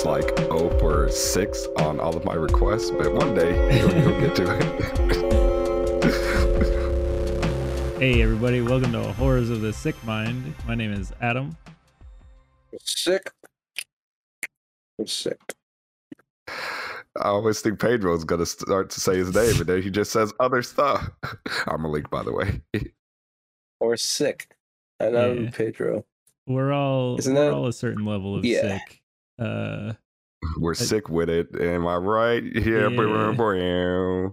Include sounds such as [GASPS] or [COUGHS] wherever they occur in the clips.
just like 0 for 6 on all of my requests, but one day you'll, you'll get to it. [LAUGHS] hey, everybody, welcome to Horrors of the Sick Mind. My name is Adam. Sick. I'm sick. I always think Pedro's gonna start to say his name, and then he just says other stuff. [LAUGHS] I'm Malik, by the way. [LAUGHS] or sick, and yeah. I'm Pedro. We're all Isn't we're that... all a certain level of yeah. sick. Uh, we're sick with it. Am I right? Yeah. yeah.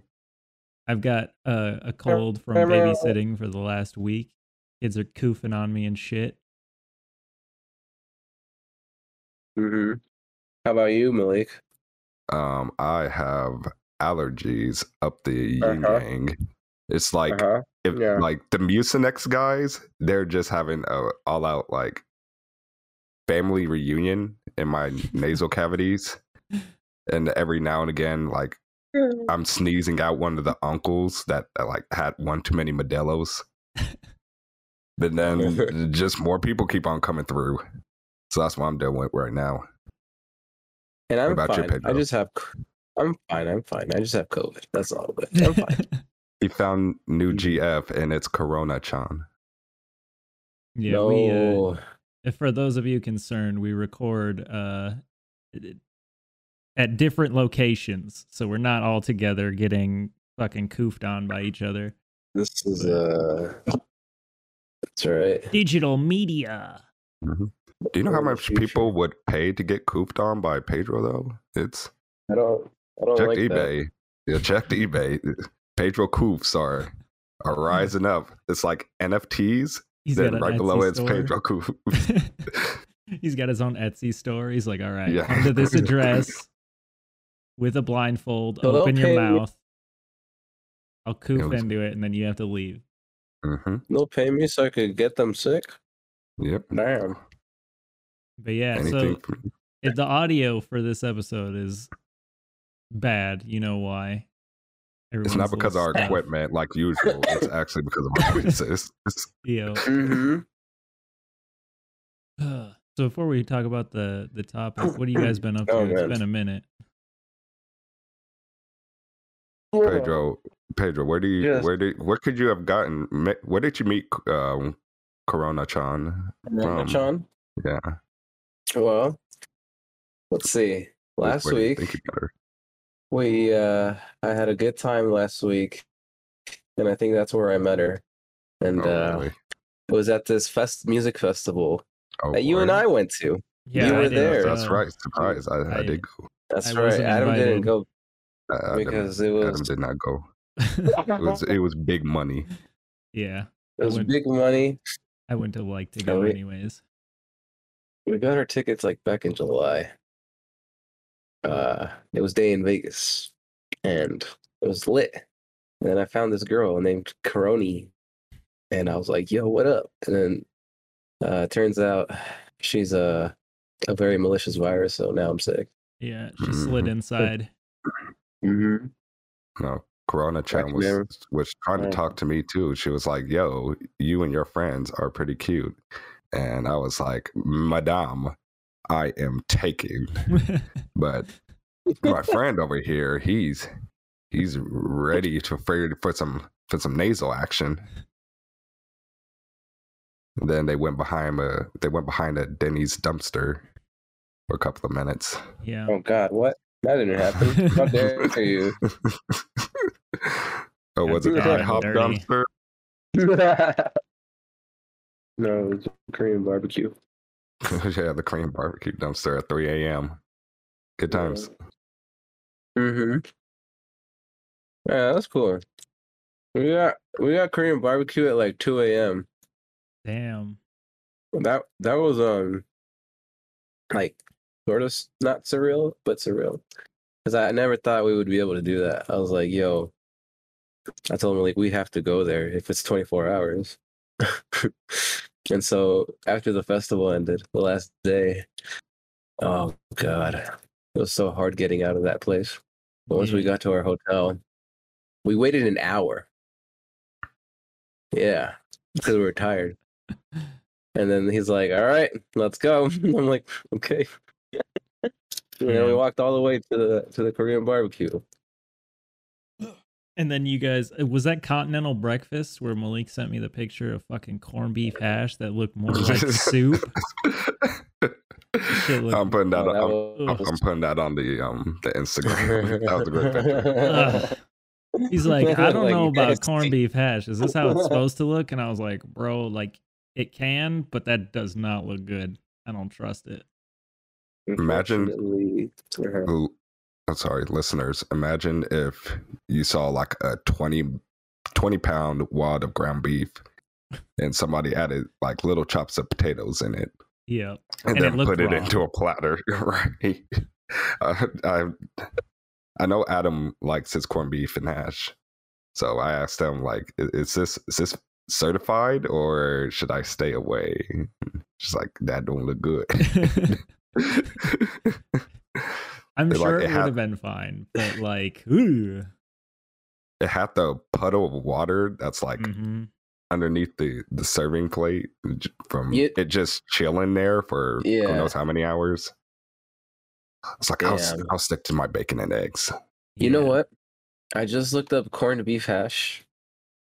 I've got uh, a cold from babysitting for the last week. Kids are coofing on me and shit. Mm-hmm. How about you, Malik? Um, I have allergies up the yin uh-huh. yang. It's like uh-huh. if yeah. like the Mucinex guys, they're just having a all out like family reunion in my nasal cavities. [LAUGHS] And every now and again, like I'm sneezing out one of the uncles that, that like had one too many Modelo's. [LAUGHS] but then [LAUGHS] just more people keep on coming through. So that's what I'm doing with right now. And I'm about fine. You, I just have I'm fine. I'm fine. I just have COVID. That's all of it. I'm fine. he found new mm-hmm. GF and it's Corona Chan. Yeah, no. we uh, if for those of you concerned, we record uh, at different locations, so we're not all together getting fucking coofed on by each other. This is uh, that's right. Digital media. Mm-hmm. Do you know how much people would pay to get cooped on by Pedro though? It's I don't. I don't check like eBay. That. Yeah, check eBay. Pedro coofs are are [LAUGHS] rising up. It's like NFTs He's then right Etsy below it's Pedro Cruz. [LAUGHS] [LAUGHS] He's got his own Etsy store. He's like, all right, yeah. come to this [LAUGHS] address with a blindfold, so open your mouth. I'll coof was... into it, and then you have to leave. Mm-hmm. They'll pay me so I could get them sick. Yep. Damn. But yeah, Anything so if the audio for this episode is bad, you know why. Everyone's it's not because of our stuff. equipment like usual. it's [LAUGHS] actually because of our [LAUGHS] voices. [LAUGHS] Yeah. Mm-hmm. so before we talk about the the topic, what have you guys been up [CLEARS THROAT] to? Oh, it's been a minute. Pedro, Pedro, where do you yes. where did where could you have gotten where did you meet um, Corona Chan? Corona Chan? Yeah. Well, let's see. Last week, we uh I had a good time last week and I think that's where I met her. And oh, uh really? it was at this fest music festival oh, that you and I went to. Yeah, you were there. That's right. Surprise. I, I, I did go. That's I right. Adam invited. didn't go because it was Adam did not go. it was [LAUGHS] it was big money. Yeah. It was went, big money. I wouldn't have liked to go we, anyways. We got our tickets like back in July uh, it was day in Vegas, and it was lit. And then I found this girl named Coroni, and I was like, "Yo, what up?" And then uh, turns out she's a a very malicious virus. So now I'm sick. Yeah, she slid mm-hmm. inside. Mm-hmm. No, Corona Chan was was trying to talk to me too. She was like, "Yo, you and your friends are pretty cute," and I was like, "Madame, I am taking. [LAUGHS] but my friend over here, he's he's ready to for, for some for some nasal action. And then they went behind a they went behind a Denny's dumpster for a couple of minutes. Yeah. Oh God, what? That didn't happen. How [LAUGHS] dare you? oh, was it the hop dumpster? [LAUGHS] no, it was Korean barbecue. [LAUGHS] yeah, the Korean barbecue dumpster at 3 a.m. Good times. Mm-hmm. Yeah, that's cool. We got we got Korean barbecue at like 2 a.m. Damn. That that was um like sort of not surreal, but surreal. Because I never thought we would be able to do that. I was like, yo, I told him like we have to go there if it's 24 hours. [LAUGHS] And so after the festival ended, the last day, oh god, it was so hard getting out of that place. But once we mm. got to our hotel, we waited an hour. Yeah, because we were tired. And then he's like, "All right, let's go." [LAUGHS] I'm like, "Okay." [LAUGHS] And then we walked all the way to the to the Korean barbecue. And then you guys uh, was that continental breakfast where Malik sent me the picture of fucking corned beef hash that looked more like [LAUGHS] soup. I'm putting that. On, I'm, I'm, putting that on the um the Instagram. that was a great picture. He's like, I don't like know about corned beef hash. Is this how it's supposed to look? And I was like, bro, like it can, but that does not look good. I don't trust it. Imagine, I'm sorry, listeners. Imagine if you saw like a 20, 20 pound wad of ground beef, and somebody added like little chops of potatoes in it. Yeah, and, and then it put it into a platter. [LAUGHS] right. Uh, I I know Adam likes his corned beef and hash, so I asked him like, "Is this is this certified or should I stay away?" She's like, "That don't look good." [LAUGHS] [LAUGHS] I'm sure like, it, it would have been fine, but like, ooh. It had the puddle of water that's like mm-hmm. underneath the the serving plate from yeah. it just chilling there for yeah. who knows how many hours. It's like I'll, I'll stick to my bacon and eggs. You yeah. know what? I just looked up corned beef hash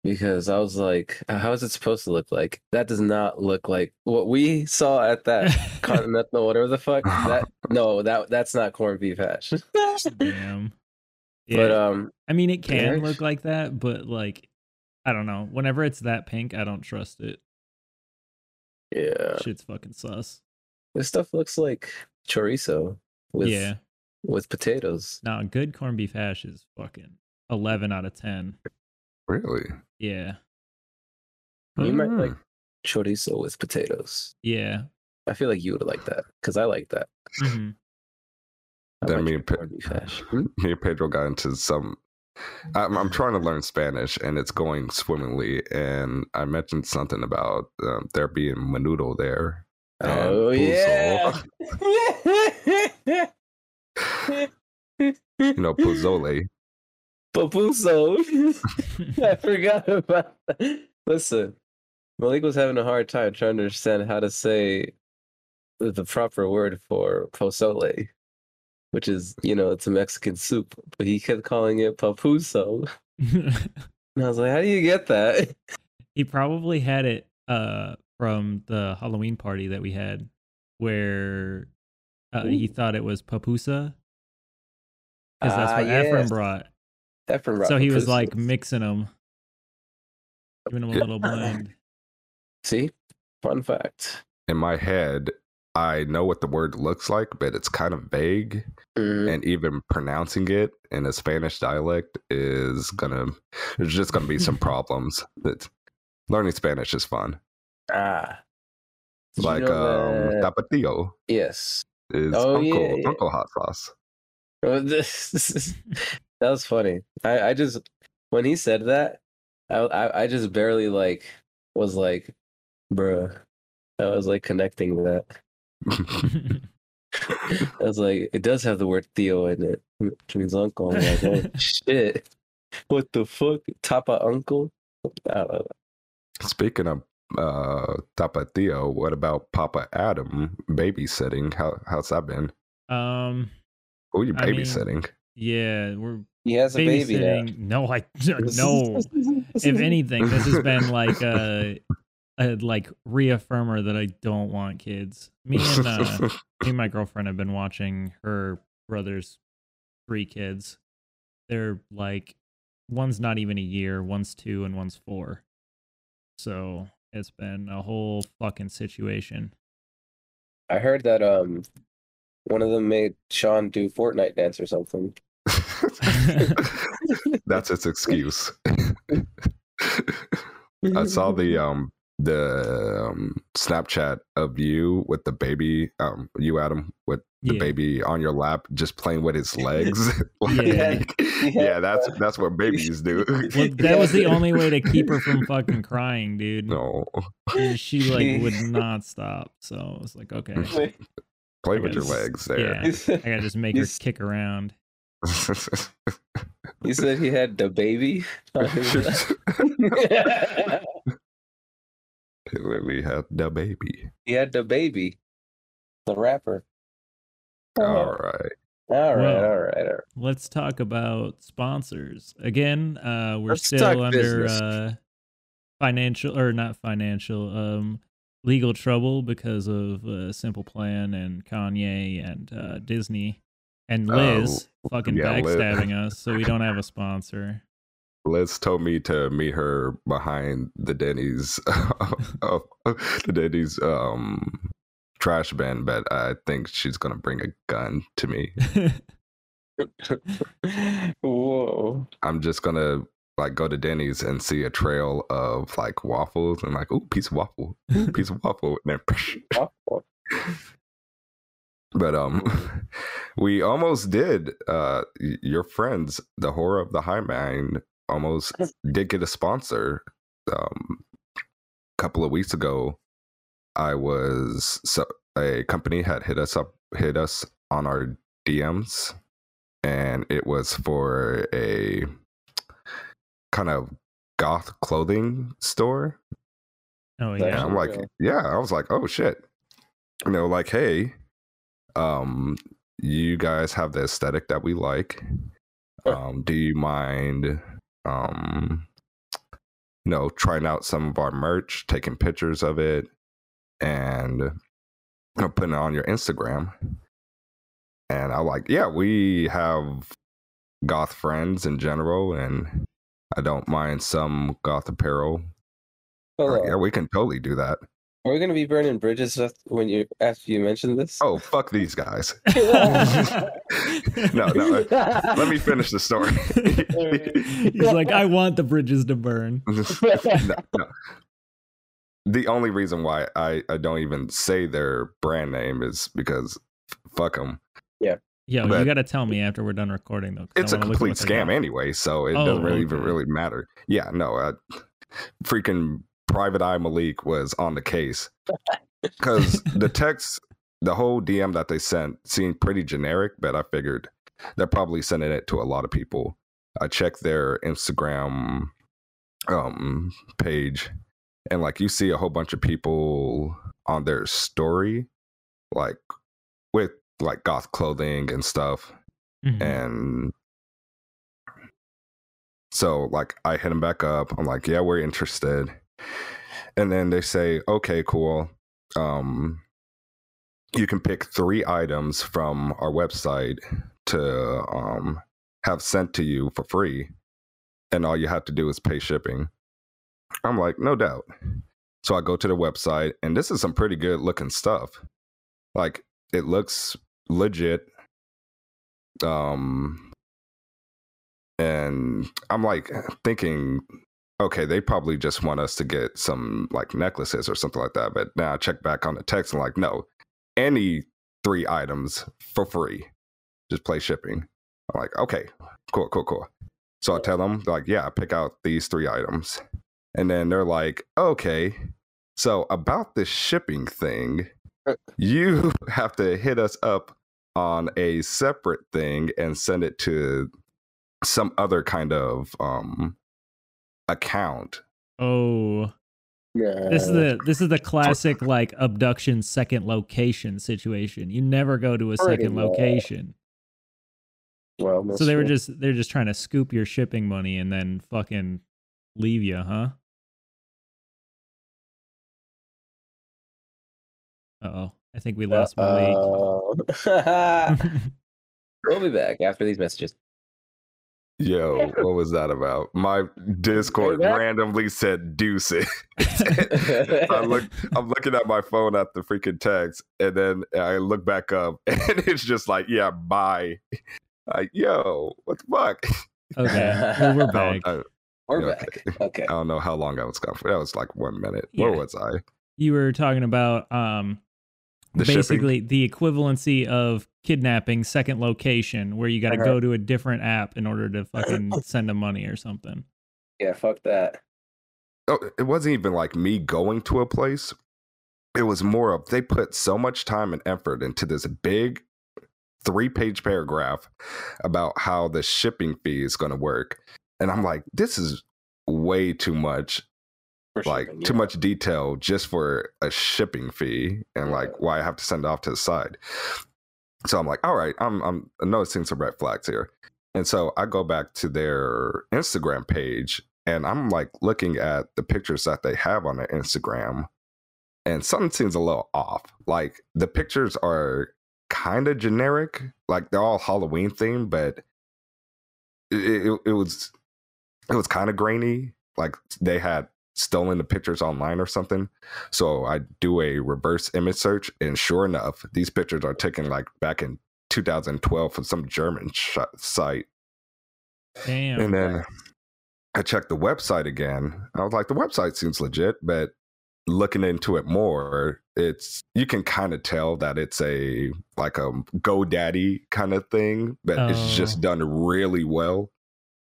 because I was like, how is it supposed to look like? That does not look like what we saw at that [LAUGHS] continental, whatever the fuck. That [LAUGHS] no, that that's not corned beef hash. [LAUGHS] Damn. Yeah. But um, I mean, it can look like that, but like, I don't know. Whenever it's that pink, I don't trust it. Yeah, shit's fucking sus. This stuff looks like chorizo with yeah with potatoes. Now, good corned beef hash is fucking eleven out of ten. Really? Yeah. You might like chorizo with potatoes. Yeah. I feel like you would like that because I like that. Mm-hmm. then me and, Pe- [LAUGHS] me and Pedro got into some. I'm, I'm, trying to learn Spanish and it's going swimmingly. And I mentioned something about um, there being menudo there. Oh yeah. [LAUGHS] [LAUGHS] you know, pozole. Papuso. [LAUGHS] I forgot about that. Listen, Malik was having a hard time trying to understand how to say the proper word for pozole, which is, you know, it's a Mexican soup, but he kept calling it papuso. [LAUGHS] and I was like, how do you get that? [LAUGHS] He probably had it uh, from the Halloween party that we had where uh, he thought it was papusa. Because that's ah, what uh, yes. Ephraim brought. Ephraim so he was like mixing them, giving them a little blend. [LAUGHS] See, fun fact. In my head, I know what the word looks like, but it's kind of vague. Mm. And even pronouncing it in a Spanish dialect is gonna there's just gonna be some [LAUGHS] problems. That learning Spanish is fun. Ah. Like um that... tapatio. Yes. Is oh, uncle yeah. uncle hot sauce. Oh, this, [LAUGHS] this is, that was funny. I, I just when he said that, I, I, I just barely like was like, bruh. I was like connecting that. [LAUGHS] I was like, it does have the word Theo in it, which means uncle. I'm like, oh [LAUGHS] shit. What the fuck? Tapa uncle? Speaking of uh Tapa Theo, what about Papa Adam babysitting? How how's that been? Um Who are you babysitting? I mean, yeah, we're he has a baby now. No, I [LAUGHS] no. [LAUGHS] if anything, this has been like a, a like reaffirmer that I don't want kids. Me and uh, me and my girlfriend have been watching her brother's three kids. They're like one's not even a year, one's two, and one's four. So it's been a whole fucking situation. I heard that um one of them made Sean do Fortnite dance or something. [LAUGHS] That's its excuse. [LAUGHS] I saw the um the um, Snapchat of you with the baby, um, you Adam with the yeah. baby on your lap, just playing with his legs. [LAUGHS] like, yeah. yeah, that's that's what babies do. Well, that was the only way to keep her from fucking crying, dude. No, she like would not stop. So I was like, okay, play with your legs there. Yeah, I gotta just make her kick around. [LAUGHS] you said he had the baby. [LAUGHS] He had the baby. He had the baby. The rapper. All right. All right, well, all right, all right. Let's talk about sponsors. Again, uh, we're let's still under uh, financial or not financial, um, legal trouble because of uh, Simple Plan and Kanye and uh, Disney and Liz oh, fucking yeah, backstabbing Liz. us, so we don't have a [LAUGHS] sponsor. Liz told me to meet her behind the Denny's, [LAUGHS] uh, the Denny's um, trash bin, but I think she's gonna bring a gun to me. [LAUGHS] Whoa! I'm just gonna like go to Denny's and see a trail of like waffles and like, oh, piece of waffle, ooh, piece of waffle, and then. But um, [LAUGHS] we almost did. Uh, your friends, the horror of the hive mind, almost did get a sponsor. Um, a couple of weeks ago, I was so a company had hit us up, hit us on our DMs, and it was for a kind of goth clothing store. Oh yeah. And I'm like, yeah, I was like, oh shit. You know, like, hey, um, you guys have the aesthetic that we like. Um, do you mind um you know, trying out some of our merch, taking pictures of it, and you know, putting it on your Instagram. And I like, yeah, we have goth friends in general, and I don't mind some goth apparel. Yeah, we can totally do that. Are we going to be burning bridges when you after you mentioned this? Oh, fuck these guys! [LAUGHS] no, no. Let me finish the story. [LAUGHS] He's like, I want the bridges to burn. [LAUGHS] no, no. The only reason why I, I don't even say their brand name is because fuck them. Yeah. Yo, but you got to tell me after we're done recording, though. It's a complete scam anyway, so it oh, doesn't really okay. even really matter. Yeah, no, uh, freaking Private Eye Malik was on the case because [LAUGHS] the text, the whole DM that they sent seemed pretty generic, but I figured they're probably sending it to a lot of people. I checked their Instagram um page and like you see a whole bunch of people on their story like with like goth clothing and stuff. Mm-hmm. And so like I hit him back up. I'm like, yeah, we're interested. And then they say, okay, cool. Um, you can pick three items from our website to um, have sent to you for free. And all you have to do is pay shipping. I'm like, no doubt. So I go to the website, and this is some pretty good looking stuff. Like, it looks legit. Um, and I'm like thinking, okay, they probably just want us to get some like necklaces or something like that. But now I check back on the text and like, no, any three items for free, just play shipping. I'm like, okay, cool, cool, cool. So I tell them like, yeah, pick out these three items, and then they're like, okay, so about this shipping thing, uh. you [LAUGHS] have to hit us up on a separate thing and send it to some other kind of um account. Oh. Yeah. This is the this is the classic like abduction second location situation. You never go to a second location. Well, so they were just they're just trying to scoop your shipping money and then fucking leave you, huh? oh. I think we lost Malik. [LAUGHS] [LAUGHS] we'll be back after these messages. Yo, [LAUGHS] what was that about? My Discord randomly said deuce it. [LAUGHS] I [LAUGHS] look I'm looking at my phone at the freaking text and then I look back up and it's just like, yeah, bye. Like, yo, what the fuck? Okay. Well, we're back. I, we're okay. back. Okay. I don't know how long I was gone for. That was like one minute. Yeah. Where was I? You were talking about um the basically shipping. the equivalency of kidnapping second location where you got to uh-huh. go to a different app in order to fucking [LAUGHS] send them money or something. Yeah, fuck that. Oh, it wasn't even like me going to a place. It was more of they put so much time and effort into this big three page paragraph about how the shipping fee is going to work. And I'm like, this is way too much like shipping, too much detail just for a shipping fee and like why I have to send it off to the side. So I'm like, all right, I'm I'm noticing some red flags here. And so I go back to their Instagram page and I'm like looking at the pictures that they have on their Instagram and something seems a little off. Like the pictures are kind of generic, like they're all Halloween themed, but it, it, it was it was kind of grainy. Like they had stolen the pictures online or something. So I do a reverse image search, and sure enough, these pictures are taken like back in 2012 from some German sh- site. Damn. And then I checked the website again. I was like, the website seems legit, but looking into it more, it's you can kind of tell that it's a like a GoDaddy kind of thing, but oh. it's just oh. done really well.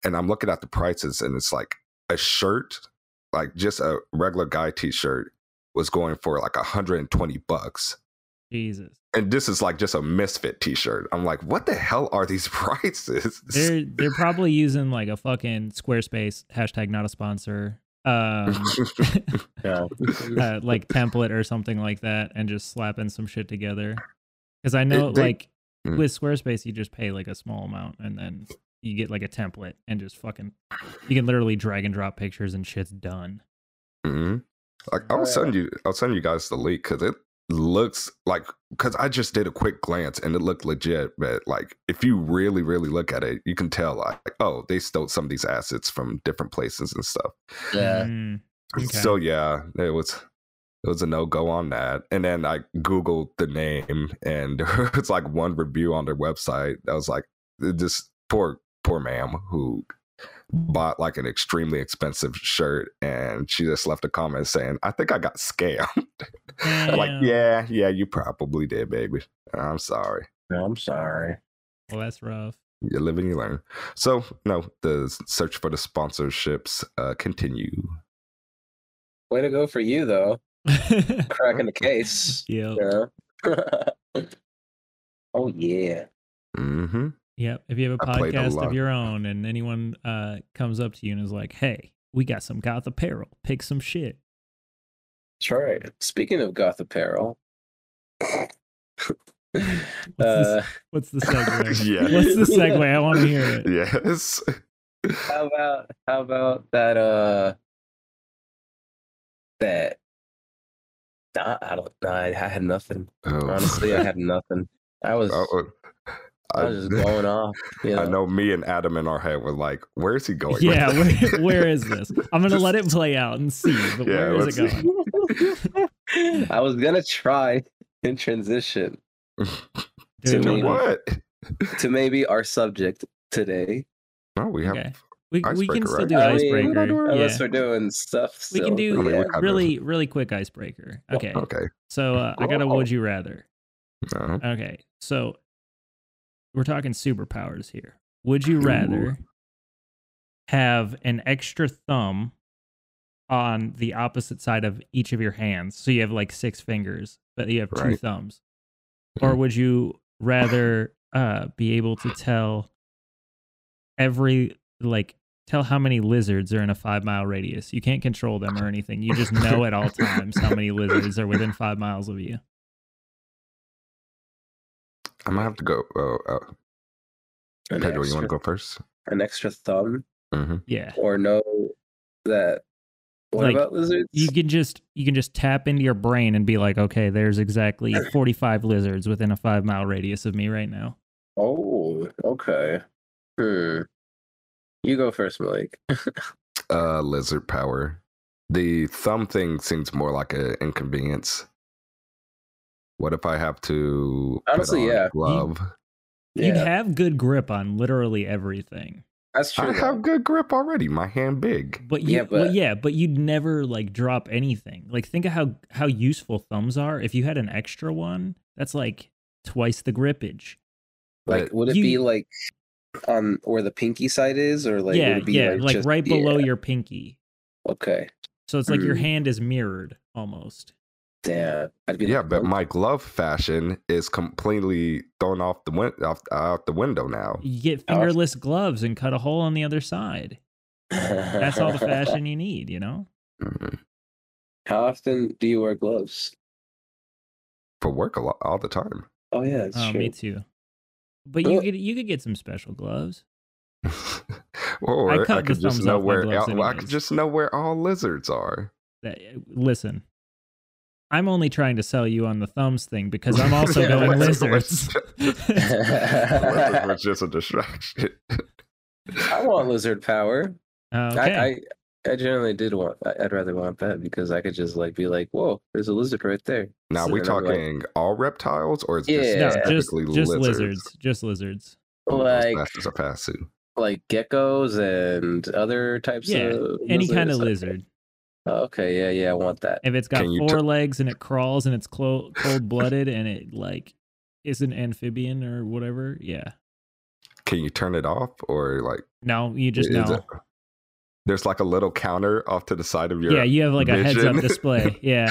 And I'm looking at the prices, and it's like a shirt, like just a regular guy T-shirt, was going for like 120 bucks. Jesus. And this is like just a misfit T-shirt. I'm like, what the hell are these [LAUGHS] prices? They're they're probably using like a fucking Squarespace hashtag not a sponsor [LAUGHS] um [LAUGHS] uh, like template or something like that and just slapping some shit together because i know it, they, like mm. with squarespace you just pay like a small amount and then you get like a template and just fucking you can literally drag and drop pictures and shit's done mm-hmm. like i'll send you i'll send you guys the link because it looks like because I just did a quick glance and it looked legit, but like if you really, really look at it, you can tell like, oh, they stole some of these assets from different places and stuff. Yeah. Mm, okay. So yeah, it was it was a no go on that. And then I Googled the name and [LAUGHS] it's like one review on their website. I was like, this poor poor ma'am who bought like an extremely expensive shirt and she just left a comment saying, I think I got scammed. [LAUGHS] like, yeah, yeah, you probably did, baby. I'm sorry. I'm sorry. Well, that's rough. You live and you learn. So, no, the search for the sponsorships uh, continue. Way to go for you, though. [LAUGHS] Cracking the case. Yep. Yeah. [LAUGHS] oh, yeah. Mm-hmm. Yep. If you have a I podcast a of your own and anyone uh, comes up to you and is like, hey, we got some goth apparel, pick some shit. That's right. Speaking of goth apparel, [LAUGHS] what's, uh, what's the [LAUGHS] segue? [LAUGHS] yeah. What's the segue? I want to hear it. Yes. How about how about that uh that I, I don't know. I, had nothing. Oh. Honestly, I had nothing. I was oh, I was just [LAUGHS] going off. You know? I know me and Adam in our head were like, "Where is he going?" Yeah, [LAUGHS] where, where is this? I'm gonna let it play out and see. But yeah, where is it going? I was gonna try in transition [LAUGHS] to maybe, what to maybe our subject today. Oh, we have. Okay. We, we can still right? do icebreaker. I mean, unless yeah. we're doing stuff. Still. We can do I mean, yeah. really, really quick icebreaker. Okay. Okay. So uh, I got a would you rather. Uh-huh. Okay. So we're talking superpowers here. Would you rather have an extra thumb on the opposite side of each of your hands? So you have like six fingers, but you have two right. thumbs. Or mm-hmm. would you rather uh, be able to tell every like tell how many lizards are in a five mile radius. You can't control them or anything. You just know at all [LAUGHS] times how many lizards are within five miles of you. I'm gonna have to go. Uh, uh, Pedro, extra, you want to go first? An extra thumb. Mm-hmm. Yeah. Or know that. What like, about lizards? You can just you can just tap into your brain and be like, okay, there's exactly [CLEARS THROAT] 45 lizards within a five mile radius of me right now. Oh, okay. Hmm. You go first, Malik. [LAUGHS] uh, lizard power. The thumb thing seems more like an inconvenience. What if I have to honestly, yeah, glove? You, would have good grip on literally everything. That's true. I though. have good grip already. My hand big. But you, yeah, but... Well, yeah, but you'd never like drop anything. Like think of how how useful thumbs are. If you had an extra one, that's like twice the grippage. Like, would it you, be like on where the pinky side is, or like yeah, yeah, like, like just, right below yeah. your pinky. Okay. So it's like mm. your hand is mirrored almost. Damn. yeah, like, but my glove fashion is completely thrown off the win- off out the window now. You get fingerless gloves and cut a hole on the other side. That's all the fashion [LAUGHS] you need, you know. Mm-hmm. How often do you wear gloves? For work, a lot, all the time. Oh yeah, oh, true. me too. But you could you could get some special gloves. [LAUGHS] or I, I could just know where well, I could just know where all lizards are. Listen, I'm only trying to sell you on the thumbs thing because I'm [LAUGHS] also yeah, going lizards. lizards was [LAUGHS] just a distraction. [LAUGHS] I want lizard power. Okay. I, I, I generally did want. I'd rather want that because I could just like be like, "Whoa, there's a lizard right there." Now, so we talking like, all reptiles, or is yeah, just, no, just, just lizards? lizards? Just lizards. Oh, like like geckos and other types yeah, of any kind of lizard. Oh, okay, yeah, yeah, I want that. If it's got four t- legs and it crawls and it's clo- cold blooded and it like is an amphibian or whatever, yeah. Can you turn it off or like? No, you just know. It, there's like a little counter off to the side of your yeah you have like vision. a heads up [LAUGHS] display. Yeah.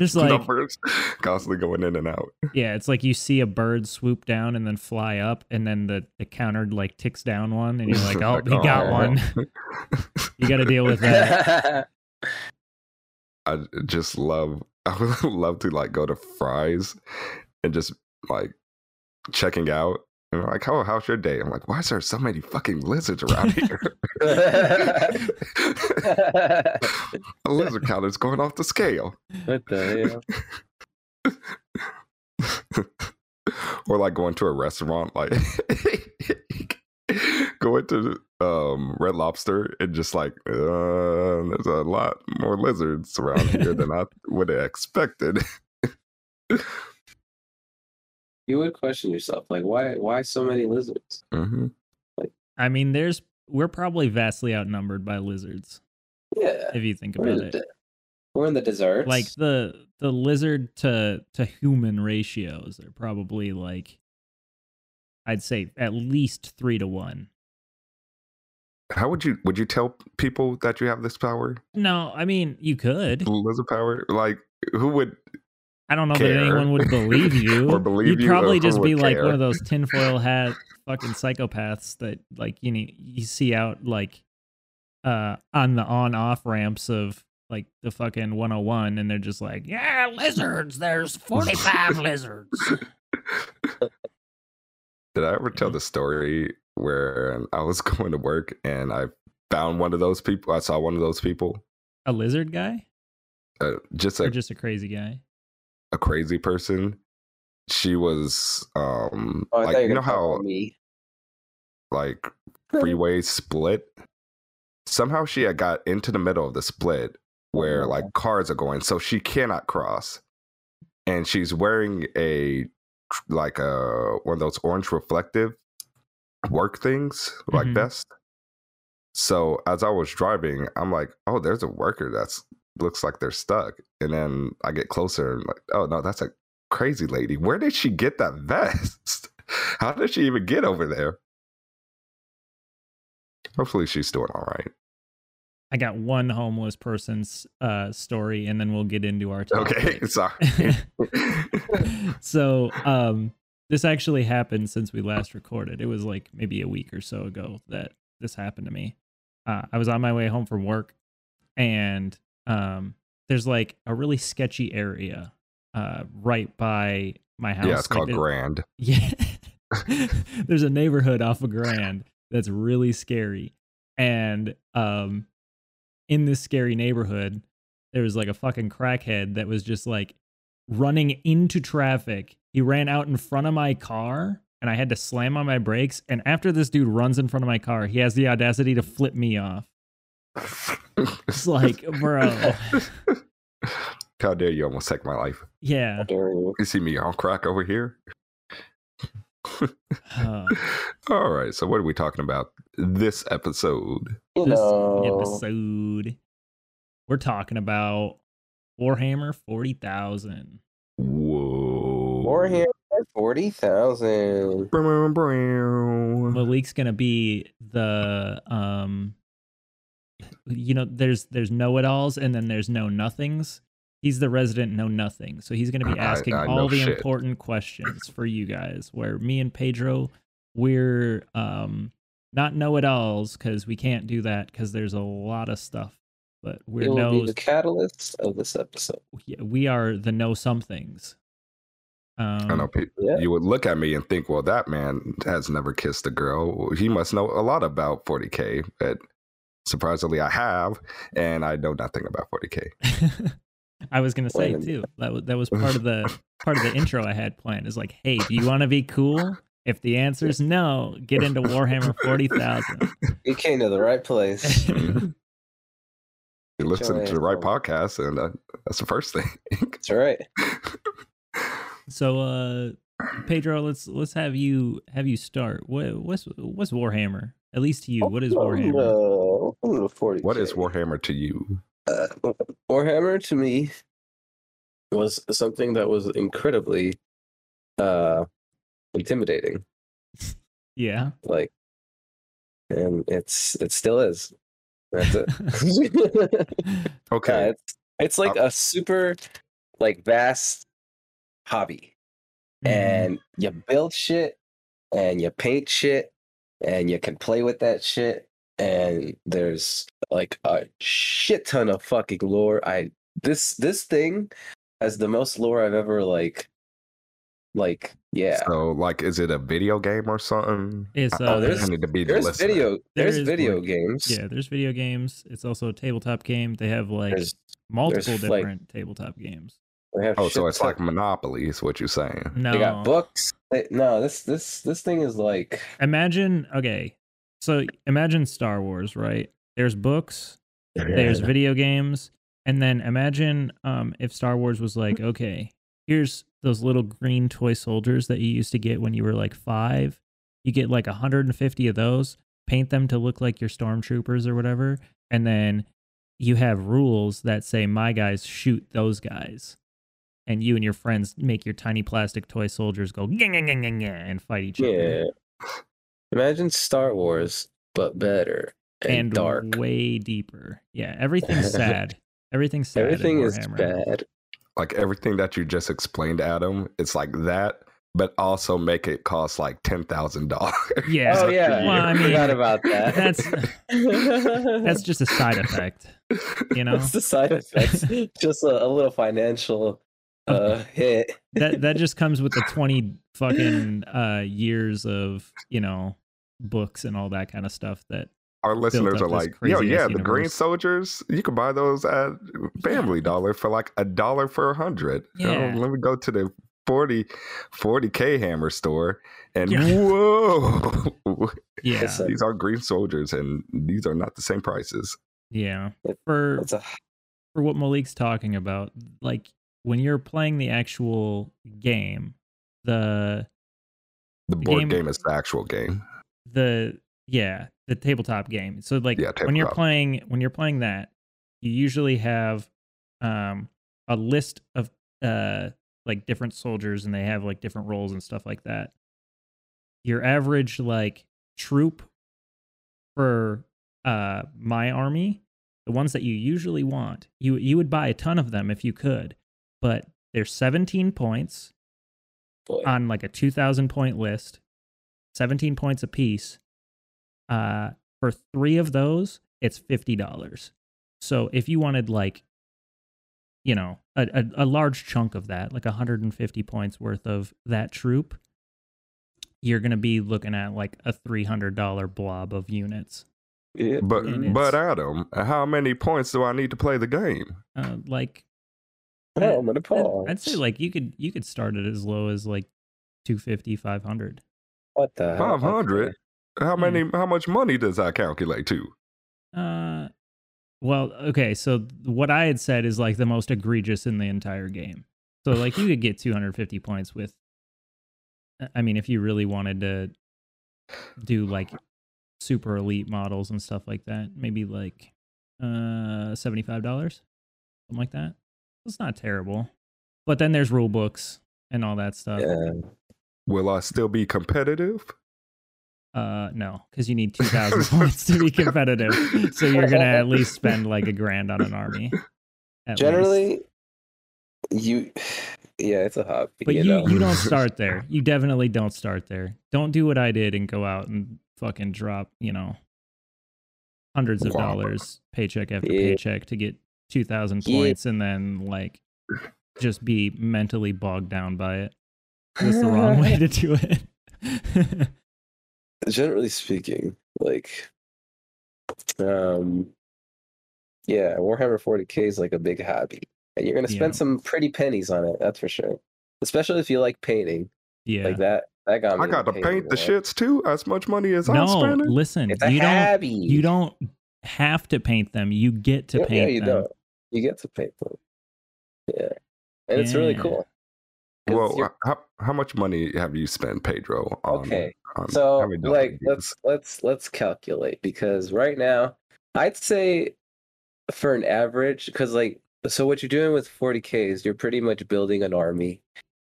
Just like numbers constantly going in and out. Yeah it's like you see a bird swoop down and then fly up and then the, the counter like ticks down one and you're like [LAUGHS] oh he got oh. one. [LAUGHS] You got to deal with that. I just love i would love to like go to Fry's and just like checking out and they're like, "Oh, how's your day?" I'm like, "Why is there so many fucking lizards around [LAUGHS] here?" [LAUGHS] A lizard count is going off the scale. What the hell? [LAUGHS] or like going to a restaurant, like going to um, Red Lobster and just like, uh, there's a lot more lizards around here than I would have expected you would question yourself, like why why so many lizards? Mm-hmm. Like, I mean, there's we're probably vastly outnumbered by lizards. Yeah, if you think about it. De- we're in the desert. Like the the lizard to to human ratios are probably like I'd say at least three to one. How would you would you tell people that you have this power? No, I mean you could lizard power. Like who would I don't know care. that anyone would believe [LAUGHS] you. or believe You'd you probably just be like care. one of those [LAUGHS] tinfoil hat fucking psychopaths that like you know you see out like uh on the on off ramps of like the fucking 101 and they're just like, "Yeah, lizards. There's 45 [LAUGHS] lizards." Did I ever tell the story where I was going to work and I found one of those people? I saw one of those people. A lizard guy? Uh, just a, or just a crazy guy a crazy person. She was um oh, like you know how like [LAUGHS] freeway split. Somehow she had got into the middle of the split where oh, like cars are going, so she cannot cross. And she's wearing a like a one of those orange reflective work things, like mm-hmm. vest. So as I was driving, I'm like, oh, there's a worker that's looks like they're stuck. And then I get closer and like, oh no, that's a crazy lady. Where did she get that vest? [LAUGHS] How did she even get over there? Hopefully she's doing all right. I got one homeless person's uh, story, and then we'll get into our topic. Okay, [LAUGHS] sorry. [LAUGHS] so, um, this actually happened since we last recorded. It was like maybe a week or so ago that this happened to me. Uh, I was on my way home from work, and um, there's like a really sketchy area uh, right by my house. Yeah, it's like called Grand. [LAUGHS] Yeah. [LAUGHS] there's a neighborhood off of Grand that's really scary. And um, in this scary neighborhood, there was like a fucking crackhead that was just like running into traffic. He ran out in front of my car and I had to slam on my brakes. And after this dude runs in front of my car, he has the audacity to flip me off it's like, bro. How dare you almost take my life? Yeah. You see me on crack over here? uh, All right. So, what are we talking about this episode? This episode, we're talking about Warhammer 40,000. Whoa. Warhammer 40,000. Malik's going to be the um you know there's there's know-it-alls and then there's know nothings he's the resident know nothing so he's going to be asking I, I all the shit. important questions for you guys where me and pedro we're um not know-it-alls because we can't do that because there's a lot of stuff but we're no the catalyst of this episode yeah, we are the know somethings Um, I know people, yeah. you would look at me and think, well, that man has never kissed a girl. He must know a lot about 40K. But surprisingly, I have, and I know nothing about 40K. [LAUGHS] I was gonna say too. That was that was part of the [LAUGHS] part of the intro I had planned. Is like, hey, do you want to be cool? If the answer is no, get into Warhammer Forty Thousand. You came to the right place. [LAUGHS] you listen to the right podcast, and uh, that's the first thing. that's right. So, uh, Pedro, let's let's have you have you start. What what's what's Warhammer? At least to you, what is Warhammer? Uh, what is Warhammer to you? Uh, Warhammer to me was something that was incredibly uh intimidating. Yeah. Like and it's it still is. That's it. [LAUGHS] okay. Yeah, it's, it's like uh, a super like vast hobby. Mm. And you build shit and you paint shit and you can play with that shit and there's like a shit ton of fucking lore. I this this thing has the most lore I've ever like like yeah. So like is it a video game or something? It's uh, oh, there's, to be there's video there's there video like, games. Yeah, there's video games. It's also a tabletop game. They have like there's, multiple there's different like, tabletop games oh, so it's like Monopoly, is what you're saying? No, they got books. They, no, this this this thing is like. Imagine okay, so imagine Star Wars, right? There's books, there's [LAUGHS] video games, and then imagine um, if Star Wars was like, [LAUGHS] okay, here's those little green toy soldiers that you used to get when you were like five. You get like 150 of those, paint them to look like your stormtroopers or whatever, and then you have rules that say my guys shoot those guys and you and your friends make your tiny plastic toy soldiers go gang, gang, gang, gang, and fight each yeah. other. Imagine Star Wars, but better and, and dark, way deeper. Yeah, everything's [LAUGHS] sad. Everything's sad. Everything is bad. Like everything that you just explained, Adam, it's like that, but also make it cost like ten thousand dollars. Yeah. Oh [LAUGHS] yeah. Well, I mean, forgot about that. That's [LAUGHS] that's just a side effect. You know, it's the side effect. just a, a little financial uh, hit. [LAUGHS] that that just comes with the twenty fucking uh, years of you know books and all that kind of stuff that our listeners are like, yo, yeah, universe. the green soldiers, you can buy those at Family Dollar for like a dollar for a hundred. Yeah. let me go to the 40 40k hammer store and yeah. [LAUGHS] whoa yeah these are green soldiers and these are not the same prices yeah for a... for what malik's talking about like when you're playing the actual game, the the board game, game is the actual game. The yeah, the tabletop game. So like yeah, when you're playing when you're playing that, you usually have um a list of uh like different soldiers and they have like different roles and stuff like that. Your average like troop for uh my army, the ones that you usually want, you you would buy a ton of them if you could but there's 17 points Boy. on like a 2000 point list 17 points a piece uh for three of those it's $50 so if you wanted like you know a, a, a large chunk of that like 150 points worth of that troop you're going to be looking at like a $300 blob of units yeah. But but Adam, how many points do I need to play the game? Uh, like Oh, I'm gonna pause. I'd say like you could you could start it as low as like 250, 500. What the 500? How many how much money does that calculate to? Uh well, okay, so what I had said is like the most egregious in the entire game. So like you could get 250 points with I mean if you really wanted to do like super elite models and stuff like that, maybe like uh $75, something like that. It's not terrible. But then there's rule books and all that stuff. Yeah. Will I still be competitive? Uh, no, because you need [LAUGHS] two thousand points to be competitive. So you're gonna at [LAUGHS] least spend like a grand on an army. Generally, least. you, yeah, it's a hobby. But you, you, you don't [LAUGHS] start there. You definitely don't start there. Don't do what I did and go out and fucking drop, you know, hundreds of dollars paycheck after yeah. paycheck to get 2000 points and then like just be mentally bogged down by it. That's the wrong way to do [LAUGHS] it. Generally speaking, like, um, yeah, Warhammer 40k is like a big hobby, and you're gonna spend yeah. some pretty pennies on it. That's for sure. Especially if you like painting. Yeah, like that. That got me I got to paint the shits too. As much money as no, I'm spending. listen, you don't. You don't have to paint them. You get to paint yeah, you them. Don't. You get to paint them. Yeah, and yeah. it's really mm. cool. Well, how, how much money have you spent, Pedro? On, okay, on so like let's let's let's calculate because right now I'd say for an average because like so what you're doing with 40k is you're pretty much building an army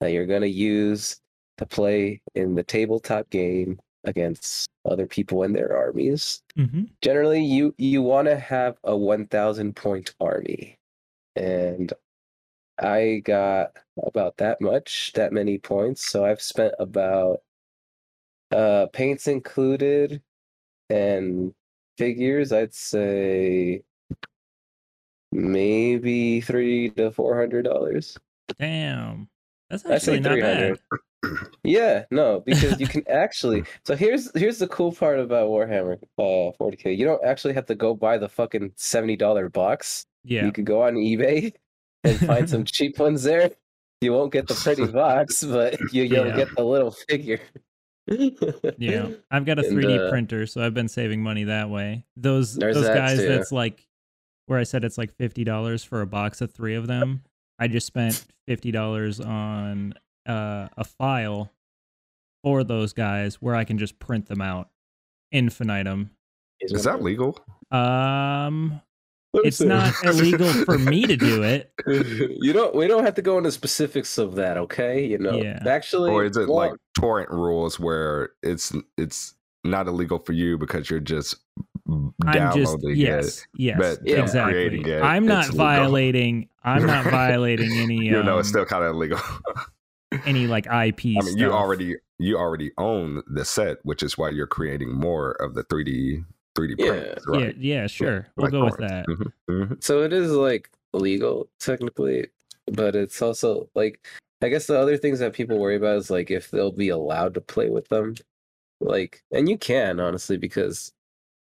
that you're gonna use to play in the tabletop game against other people and their armies. Mm-hmm. Generally, you you want to have a 1,000 point army, and I got about that much, that many points. So I've spent about uh paints included and figures, I'd say maybe three to four hundred dollars. Damn. That's actually not bad. Yeah, no, because you can [LAUGHS] actually. So here's here's the cool part about Warhammer uh 40k. You don't actually have to go buy the fucking seventy dollar box. Yeah, you could go on eBay and find some [LAUGHS] cheap ones there. You won't get the pretty box, [LAUGHS] but you, you'll yeah. get the little figure. yeah, I've got a 3D uh, printer, so I've been saving money that way. Those those that guys too. that's like where I said it's like fifty dollars for a box of three of them. I just spent fifty dollars on uh, a file for those guys where I can just print them out infinitum. Is that legal? Um, it's not illegal for me to do it. [LAUGHS] You don't. We don't have to go into specifics of that, okay? You know, yeah. actually, or is it well, like torrent rules where it's it's not illegal for you because you're just downloading just, yes, it, yes, but yeah. exactly. It, I'm not violating. I'm not [LAUGHS] violating any. you um, it's still kind of illegal. [LAUGHS] any like IP. I mean, stuff. you already you already own the set, which is why you're creating more of the 3D 3D yeah. prints, right? Yeah, yeah, sure. Yeah, we'll like go with that. Mm-hmm, mm-hmm. So it is like legal technically, but it's also like I guess the other things that people worry about is like if they'll be allowed to play with them, like, and you can honestly because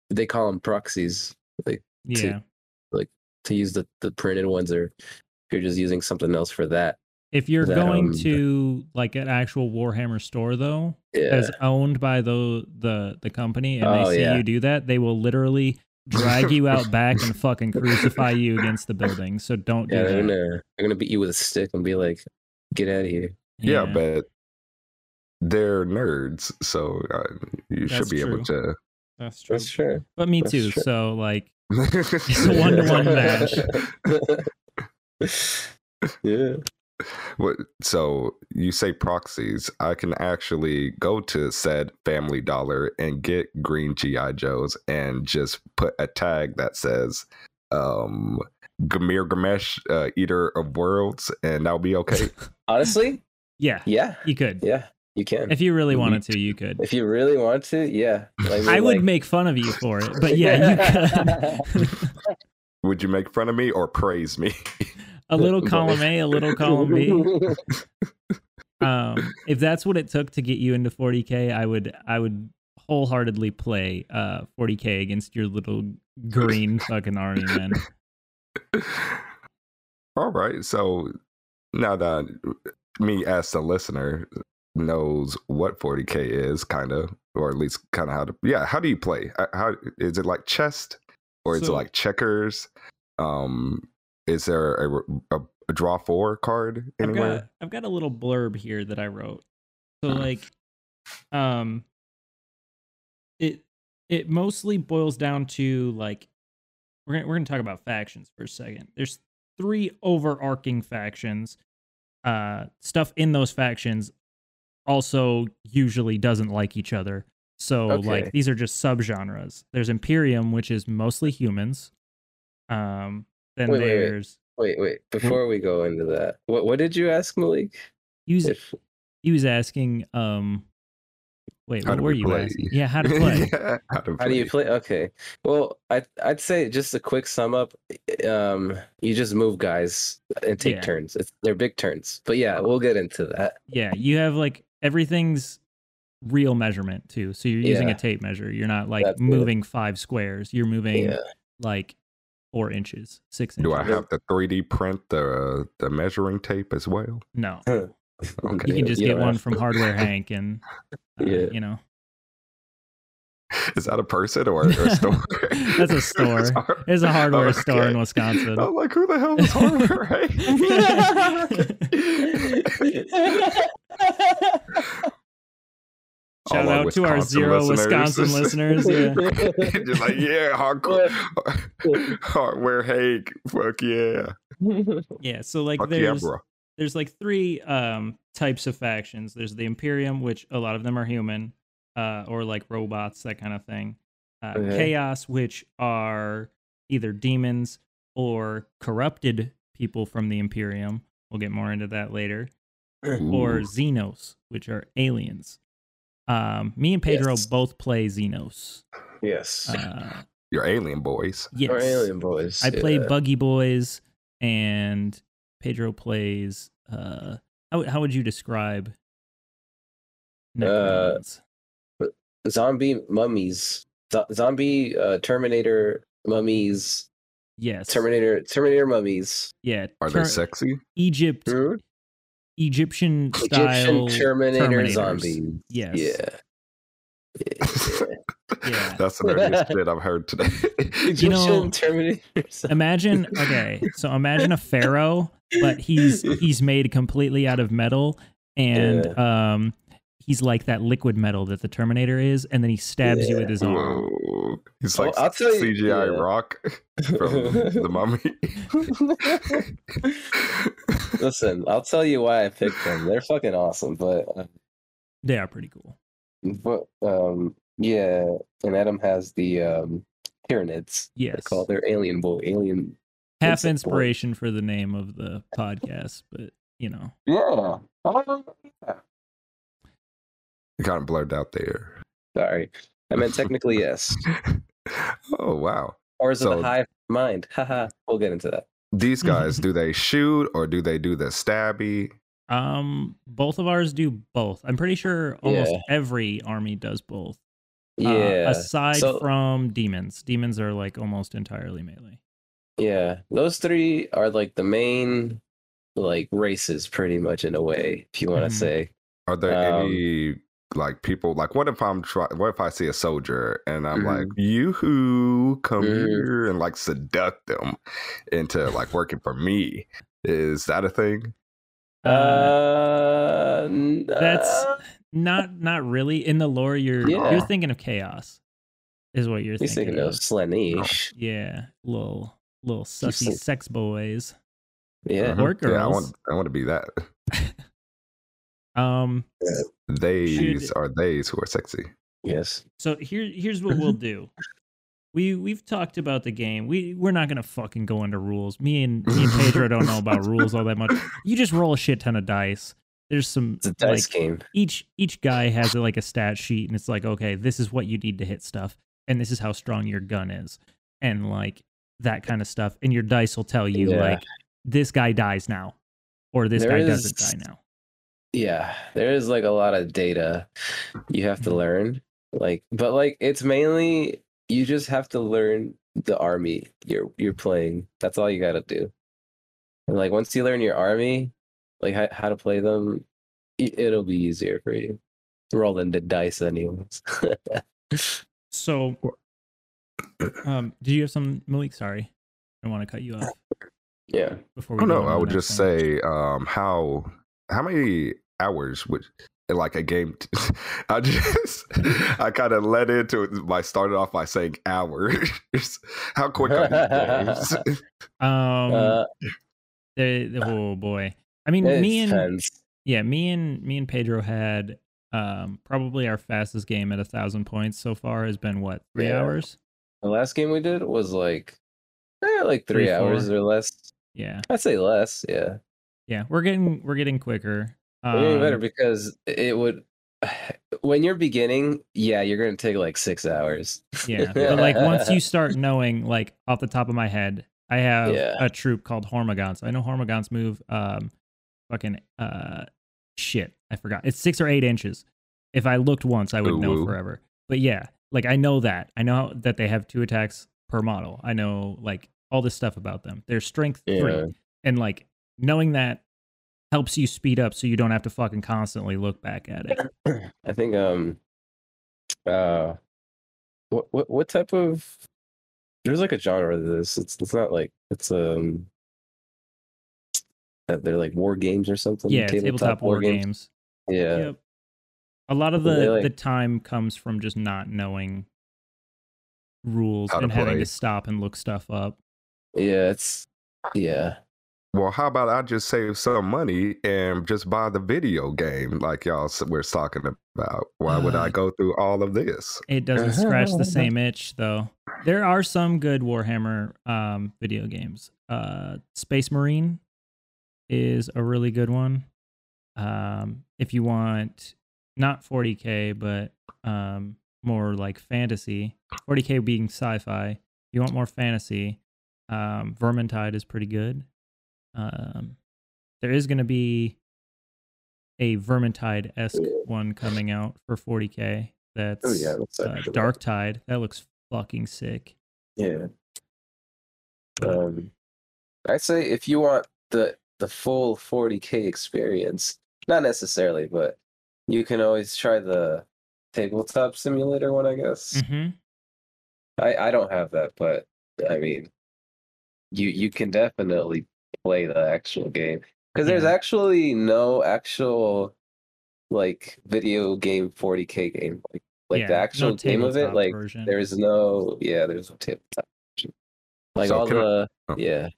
they call them proxies, like yeah, to, like to use the the printed ones, or if you're just using something else for that. If you're that, going um, to like an actual Warhammer store though, yeah. as owned by the the the company, and oh, they see yeah. you do that, they will literally drag you out [LAUGHS] back and fucking crucify you against the building. So don't yeah, do they're Gonna, they're gonna beat you with a stick and be like, "Get out of here." Yeah, yeah but they're nerds, so uh, you That's should be true. able to. That's true. That's true. But me That's too. True. So like, [LAUGHS] it's a one to one match. [LAUGHS] yeah. What, so you say proxies. I can actually go to said Family Dollar and get green GI Joes and just put a tag that says um Gamir Gamesh, uh, Eater of Worlds, and that'll be okay. [LAUGHS] Honestly, yeah, yeah, you could, yeah, you can. If you really wanted to, you could. If you really want to, yeah. [LAUGHS] Like, I would like... make fun of you for it, but [LAUGHS] yeah, you could. would you make fun of me or praise me? A little column A, a little column B. [LAUGHS] um, if that's what it took to get you into 40k, I would I would wholeheartedly play uh 40k against your little green [LAUGHS] fucking army man. All right, so now that me as the listener knows what 40k is, kind of, or at least kind of how to, yeah, how do you play? How is it like chess, or is so, it like checkers? Um, is there a, a, a draw four card anywhere? I've got, I've got a little blurb here that I wrote. So uh-huh. like, um, it it mostly boils down to like we're gonna, we're gonna talk about factions for a second. There's three overarching factions. Uh, stuff in those factions also usually doesn't like each other. So okay. like these are just subgenres. There's Imperium, which is mostly humans. Um, then wait, there's wait, wait, wait. Before we go into that, what what did you ask Malik? He was if... he was asking um Wait, what were you play? asking? [LAUGHS] Yeah, how to play? yeah, how, to play. how do you play? Okay. Well, I I'd say just a quick sum up. Um, you just move guys and take yeah. turns. It's, they're big turns, but yeah, we'll get into that. Yeah, you have like everything's real measurement too. So you're using yeah. a tape measure. You're not like That's moving it. five squares. You're moving yeah. like four inches, six inches. Do I have to 3D print the the measuring tape as well? No. [LAUGHS] okay. You can just get one from Hardware Hank and [LAUGHS] uh, yeah. you know. Is that a person or, or a [LAUGHS] store? That's a store. It's a hardware okay. store in Wisconsin. I'm like, who the hell is Hardware Hank? Shout out Wisconsin to our zero listeners. Wisconsin [LAUGHS] listeners. Yeah. [LAUGHS] Just like, yeah, hardcore, [LAUGHS] hardware Hank. Fuck yeah. Yeah. So like Fuck there's yeah, there's like three um types of factions. There's the Imperium, which a lot of them are human, uh, or like robots, that kind of thing. Uh. Chaos, which are either demons or corrupted people from the Imperium. We'll get more into that later. Ooh. Or Xenos, which are aliens. Um, me and Pedro yes. both play Xenos. Yes. Uh, Your alien boys. Yes. Your alien boys. I yeah. play Buggy Boys, and Pedro plays. Uh, how how would you describe? Uh, zombie mummies. zombie uh, Terminator mummies. Yes. Terminator Terminator mummies. Yeah. Are ter- they sexy? Egypt. Mm-hmm. Egyptian style Egyptian Terminator zombies. Yes. Yeah. [LAUGHS] yeah. That's the nerdiest [LAUGHS] shit I've heard today. you know, [LAUGHS] imagine okay, so imagine a pharaoh, but he's he's made completely out of metal, and yeah. um, he's like that liquid metal that the Terminator is, and then he stabs yeah. you with his arm. Whoa. [LAUGHS] He's like well, CGI you, yeah. rock [LAUGHS] from the mummy. [LAUGHS] Listen, I'll tell you why I picked them. They're fucking awesome, but uh, they are pretty cool. But um, yeah, and Adam has the um Tyranids. Yes, they call their alien boy, alien. Half inspiration boy. for the name of the podcast, but you know. Yeah. It kind of blurred out there. Sorry. I meant technically [LAUGHS] yes. oh wow. Or is so, it the hive mind? Haha. we'll get into that. These [LAUGHS] guys, do they shoot or do they do the stabby? Um, both of ours do both. I'm pretty sure almost yeah. every army does both. Uh, yeah. Uh, aside so, from demons, demons are like almost entirely melee. Yeah, those three are like the main like races, pretty much in a way, if you want to mm-hmm. say. Are there um, any like people like what if i'm try what if i see a soldier and i'm mm-hmm. like you who come mm-hmm. here and like seduct them into like working for me? Is that a thing? Uh, uh that's not not really. In the lore you're yeah. you're thinking of chaos is what you're He's thinking, thinking of Slaanesh. Yeah little little sussy sex boys. Yeah. Or girls yeah, i want i want to be that [LAUGHS] um They's should... are they's who are sexy. Yes. So here here's what we'll do. We we've talked about the game. We we're not gonna fucking go into rules. Me and me and Pedro don't know about rules all that much. [LAUGHS] You just roll a shit ton of dice. There's some it's a dice like, game. Each each guy has like a stat sheet, and it's like, okay, this is what you need to hit stuff, and this is how strong your gun is, and like that kind of stuff. And your dice will tell you yeah. like this guy dies now, or this there guy is, doesn't die now yeah there is like a lot of data you have to learn like but like it's mainly you just have to learn the army you're you're playing that's all you got to do. And like once you learn your army like how, how to play them it'll be easier for you. Rolling the dice anyways. [LAUGHS] So um do you have some malik? Sorry i want to cut you off. Yeah. Before we oh no i would just thing. say um how how many hours would like a game t- [LAUGHS] i just i kind of led into it by started off by saying hours. [LAUGHS] How quick are these games? [LAUGHS] Um uh, they, oh boy. I mean me and depends. yeah me and me and pedro had um probably our fastest game at a thousand points so far has been what three yeah. hours? The last game we did was like eh, like three, three hours or less. Yeah. I'd say less yeah yeah we're getting we're getting quicker um, better because it would [SIGHS] when you're beginning, yeah, you're gonna take like six hours. yeah, but like once you [LAUGHS] start knowing, like off the top of my head, I have yeah. a troop called Hormagaunts. I know Hormagaunts move um fucking uh shit. I forgot. It's six or eight inches. If I looked once, I would Ooh. know forever. But yeah, like I know that. I know that they have two attacks per model. I know like all this stuff about them. They're strength yeah. three. And like knowing that helps you speed up so you don't have to fucking constantly look back at it. [CLEARS THROAT] I think um uh what what what type of there's like a genre of this. It's it's not like it's um that they're like war games or something. Yeah, tabletop, tabletop war, war games. games. Yeah. Yep. A lot of the like... the time comes from just not knowing rules and having to stop and look stuff up. Yeah, it's yeah. Well, how about I just save some money and just buy the video game like y'all were talking about? Why would I go through all of this? It doesn't scratch the same [LAUGHS] itch, though. There are some good Warhammer um, video games. Uh, Space Marine is a really good one. Um, if you want not 40k, but um, more like fantasy, 40k being sci-fi. If you want more fantasy, um, Vermintide is pretty good. Um, there is going to be a Vermintide esque one coming out for 40k. That's oh, yeah, that's uh, Darktide. That looks fucking sick. Yeah. Um, I'd say if you want the the full 40k experience, not necessarily, but you can always try the tabletop simulator one, I guess. Mm-hmm. I I don't have that, but I mean, you you can definitely play the actual game because there's actually no actual like video game 40k game like like yeah, the actual no game of it like version. there's no yeah there's no tabletop version. like so all the I... oh. yeah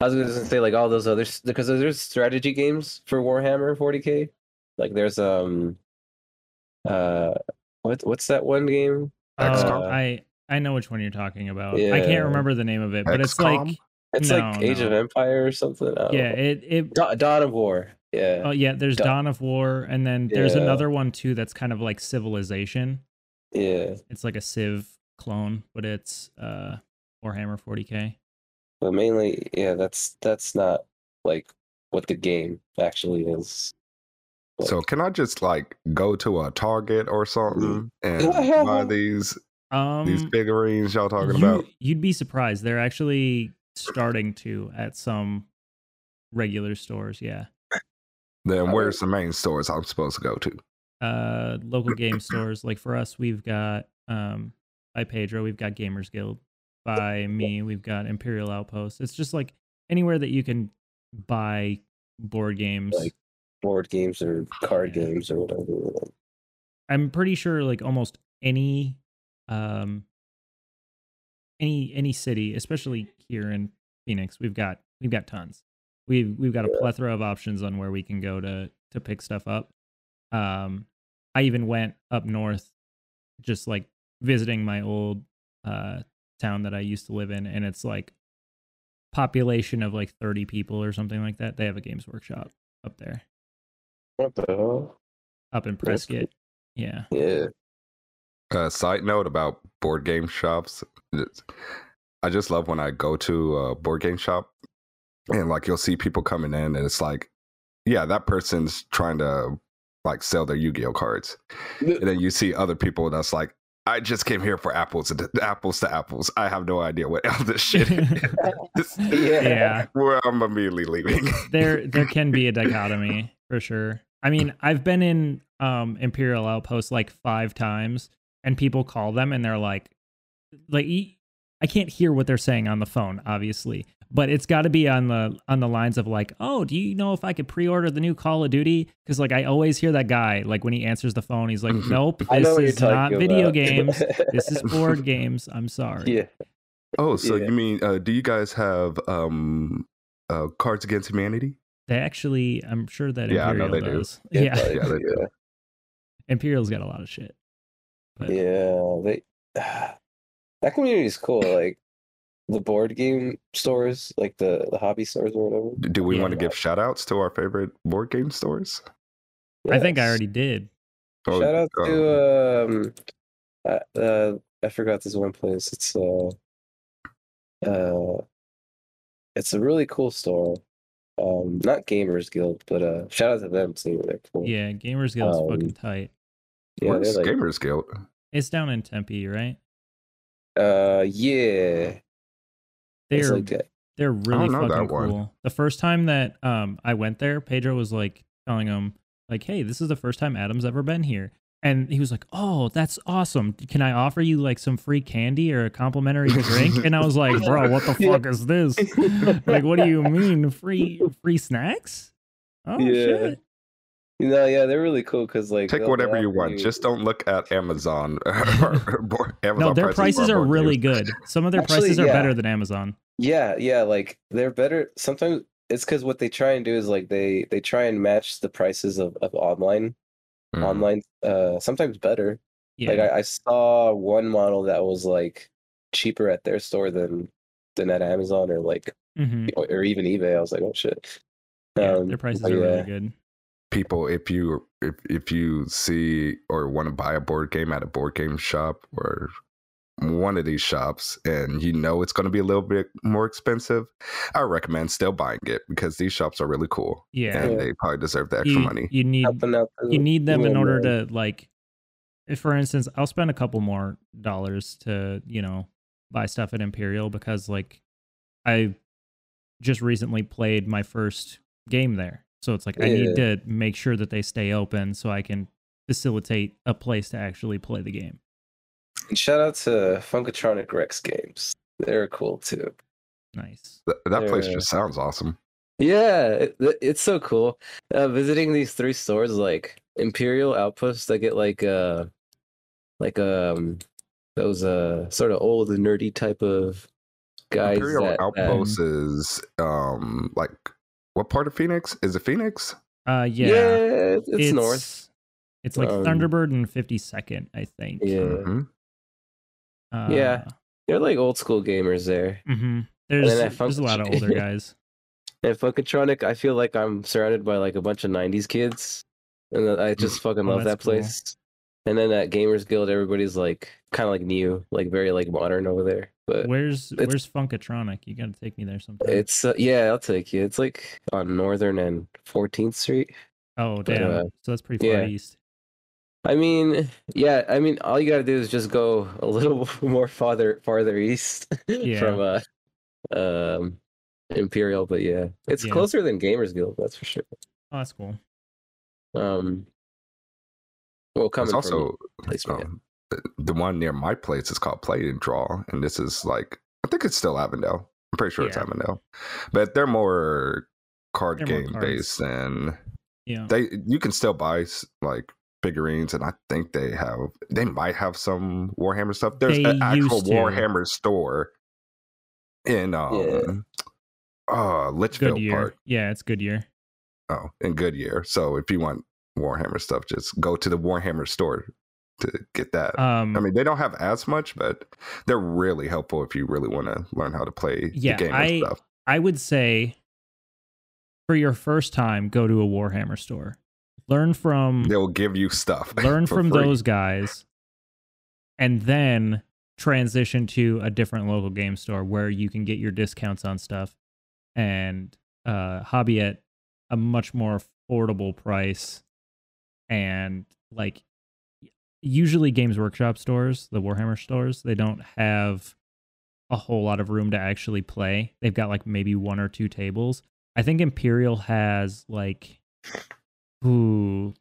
i was gonna say like all those other because there's strategy games for warhammer 40k like there's um uh what what's that one game oh, uh, i i know which one you're talking about yeah. i can't remember the name of it but it's like it's no, like Age no. of Empire or something. Yeah, it it Dawn of War. Yeah. Oh yeah, there's Dawn, Dawn of War, and then there's yeah. another one too that's kind of like Civilization. Yeah. It's like a Civ clone, but it's uh Warhammer 40k. But mainly, yeah, that's that's not like what the game actually is. so can I just like go to a Target or something and [LAUGHS] buy these um, these figurines y'all talking you, about? You'd be surprised. They're actually starting to at some regular stores. Yeah. Then where's the main stores I'm supposed to go to? Uh, local game [CLEARS THROAT] stores. Like for us, we've got um by Pedro, we've got Gamers Guild. By me, we've got Imperial Outpost. It's just like anywhere that you can buy board games, like board games or card yeah. games or whatever. I'm pretty sure like almost any um any any city, especially here in Phoenix, we've got we've got tons. We've we've got a plethora of options on where we can go to to pick stuff up. Um, I even went up north, just like visiting my old uh town that I used to live in, and it's like population of like 30 people or something like that. They have a games workshop up there. What the hell? Up in Prescott. Yeah. Yeah. Uh, side note about board game shops. I just love when I go to a board game shop and like you'll see people coming in and it's like, yeah, that person's trying to like sell their Yu-Gi-Oh cards. And then you see other people that's like, I just came here for apples to [LAUGHS] apples to apples. I have no idea what all this [LAUGHS] shit is. yeah. [LAUGHS] yeah. Where I'm immediately leaving. there there can be a dichotomy for sure. I mean, I've been in um Imperial Outpost like five times and people call them and they're like like I can't hear what they're saying on the phone obviously but it's got to be on the on the lines of like oh do you know if I could pre-order the new Call of Duty cuz like I always hear that guy like when he answers the phone he's like [LAUGHS] nope this is not video games this is [LAUGHS] board games I'm sorry yeah oh so yeah. you mean uh, do you guys have um uh, Cards Against Humanity they actually I'm sure that yeah, Imperial I know they does. do. Yeah, yeah, yeah they do. Imperial's got a lot of shit. But... Yeah, they [SIGHS] that community is cool. Like the board game stores, like the the hobby stores or whatever. Do we yeah, want to give shout outs to our favorite board game stores? Yes. I think I already did. Oh, Shout out to um, uh, uh, I forgot this one place. It's uh, uh, it's a really cool store. Um, not Gamers Guild, but uh, shout out to them too. They're cool. Yeah, Gamers Guild's um, fucking tight. Yeah, Where's like, Gamers Guild? It's down in Tempe, right? Uh, yeah. They're like they're really fucking cool. One. The first time that um I went there, Pedro was like telling him like, "Hey, this is the first time Adam's ever been here." And he was like, "Oh, that's awesome! Can I offer you like some free candy or a complimentary drink?" and I was like, [LAUGHS] "Bro, what the fuck is this? like, what do you mean free free snacks?" Oh yeah. shit! You know, yeah, they're really cool because like take whatever you want. You... Just don't look at Amazon. [LAUGHS] [LAUGHS] [LAUGHS] Amazon no, their prices, prices are really good. Some of their Actually, prices are yeah. better than Amazon. Yeah, yeah, like they're better. Sometimes it's because what they try and do is like they they try and match the prices of, of online, mm. online. Uh, sometimes better. Yeah. Like I, I saw one model that was like cheaper at their store than than at Amazon or like mm-hmm. or even eBay. I was like, oh shit. Yeah, um, their prices are yeah. really good people if you if if you see or want to buy a board game at a board game shop or one of these shops and you know it's going to be a little bit more expensive i recommend still buying it because these shops are really cool yeah. and they probably deserve the extra you, money. you need you need them in order to like if for instance i'll spend a couple more dollars to you know buy stuff at imperial because like i just recently played my first game there so it's like yeah. I need to make sure that they stay open so I can facilitate a place to actually play the game. And shout out to Funkatronic Rex Games. They're cool too. Nice. Th- that They're, place just sounds awesome. Yeah, it, it's so cool. Uh, visiting these three stores, like Imperial Outposts I get like uh, like um, those uh, sort of old nerdy type of guys. Imperial that, Outpost is um, like what part of Phoenix? Is it Phoenix? Uh, yeah, yeah it's, it's, north. It's like um, Thunderbird and 52nd, I think. Yeah, mm-hmm. uh, yeah, they're like old school gamers there. Mm-hmm. There's, there's a lot of older [LAUGHS] guys. At Funkatronic, I feel like I'm surrounded by like a bunch of '90s kids, and I just mm. fucking oh, love that place. Cool. And then at Gamers Guild, everybody's like kind of like new, like very like modern over there. But where's where's Funkatronic? You gotta take me there sometime. It's uh, yeah, I'll take you. It's like on Northern and 14th Street. Oh damn! But, uh, so that's pretty far yeah. east. I mean, yeah. I mean, all you gotta do is just go a little [LAUGHS] more farther farther east [LAUGHS] yeah. from uh, um, Imperial. But yeah, it's yeah. closer than Gamers Guild. That's for sure. Oh, that's cool. Um, well, coming it's also um, the one near my place is called Play and Draw, and this is like I think it's still Avondale. I'm pretty sure yeah. it's Avondale, but they're more card they're game more based, and yeah, they you can still buy like figurines, and I think they have they might have some Warhammer stuff. There's they an actual Warhammer store in um yeah. uh Litchfield Goodyear. Park. Yeah, it's Goodyear. Oh, in Goodyear. So if you want Warhammer stuff, just go to the Warhammer store to get that. Um, I mean, they don't have as much, but they're really helpful if you really want to learn how to play yeah, the game I, stuff. I would say for your first time, go to a Warhammer store. Learn from they'll give you stuff. [LAUGHS] Learn from free. those guys, and then transition to a different local game store where you can get your discounts on stuff and uh, hobby at a much more affordable price and like usually games workshop stores the warhammer stores they don't have a whole lot of room to actually play. They've got like maybe one or two tables. I think imperial has like ooh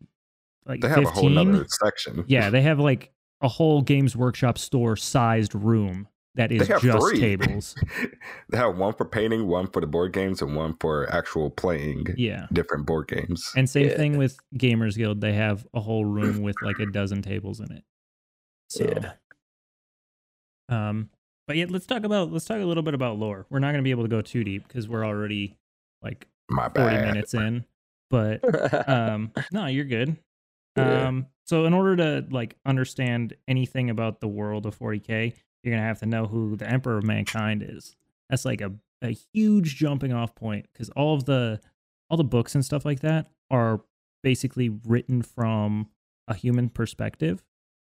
like they have 15? a whole other section. Yeah they have like a whole games workshop store sized room that is just three. tables. [LAUGHS] they have one for painting, one for the board games, and one for actual playing. Yeah, different board games. And same yeah. thing with Gamers Guild. They have a whole room [CLEARS THROAT] with like a dozen tables in it. So, yeah. Um, but yeah, let's talk about let's talk a little bit about lore. We're not going to be able to go too deep because we're already like My forty minutes in. But [LAUGHS] um, no, you're good. Yeah. Um, so in order to like understand anything about the world of 40k, you're gonna have to know who the Emperor of Mankind is. That's like a, a huge jumping off point because all of the all the books and stuff like that are basically written from a human perspective.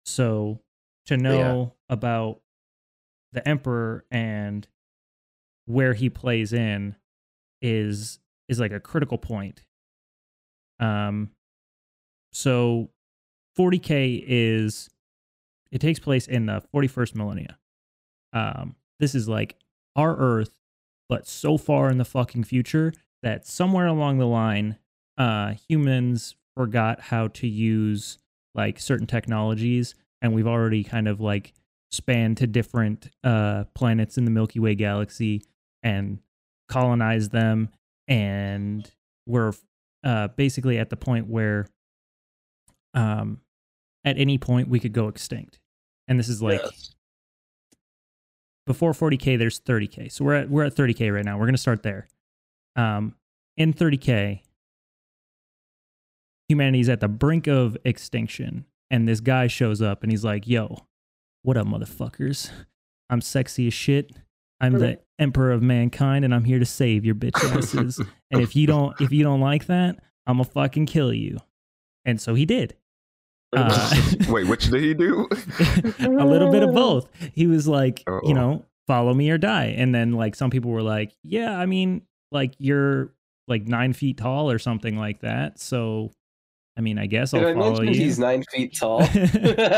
So to know yeah. about the emperor and where he plays in is is like a critical point. Um so 40k is it takes place in the 41st millennia. Um this is like our earth but so far in the fucking future that somewhere along the line uh humans forgot how to use like certain technologies and we've already kind of like spanned to different uh planets in the Milky Way galaxy and colonized them and we're uh basically at the point where um at any point we could go extinct and this is like yes. before 40k there's 30k so we're at we're at 30k right now. We're going to start there. Um in 30k humanity's at the brink of extinction and this guy shows up and he's like yo what up motherfuckers? I'm sexy as shit. I'm the [LAUGHS] emperor of mankind and i'm here to save your bitch asses. And if you don't if you don't like that i'm gonna fucking kill you. And so he did uh, [LAUGHS] Wait, which did he do? [LAUGHS] a little bit of both. He was like, Uh-oh. you know, follow me or die. And then like some people were like, yeah, I mean, like you're like nine feet tall or something like that. So, I mean, I guess I'll follow you. He's nine feet [LAUGHS] tall. he's got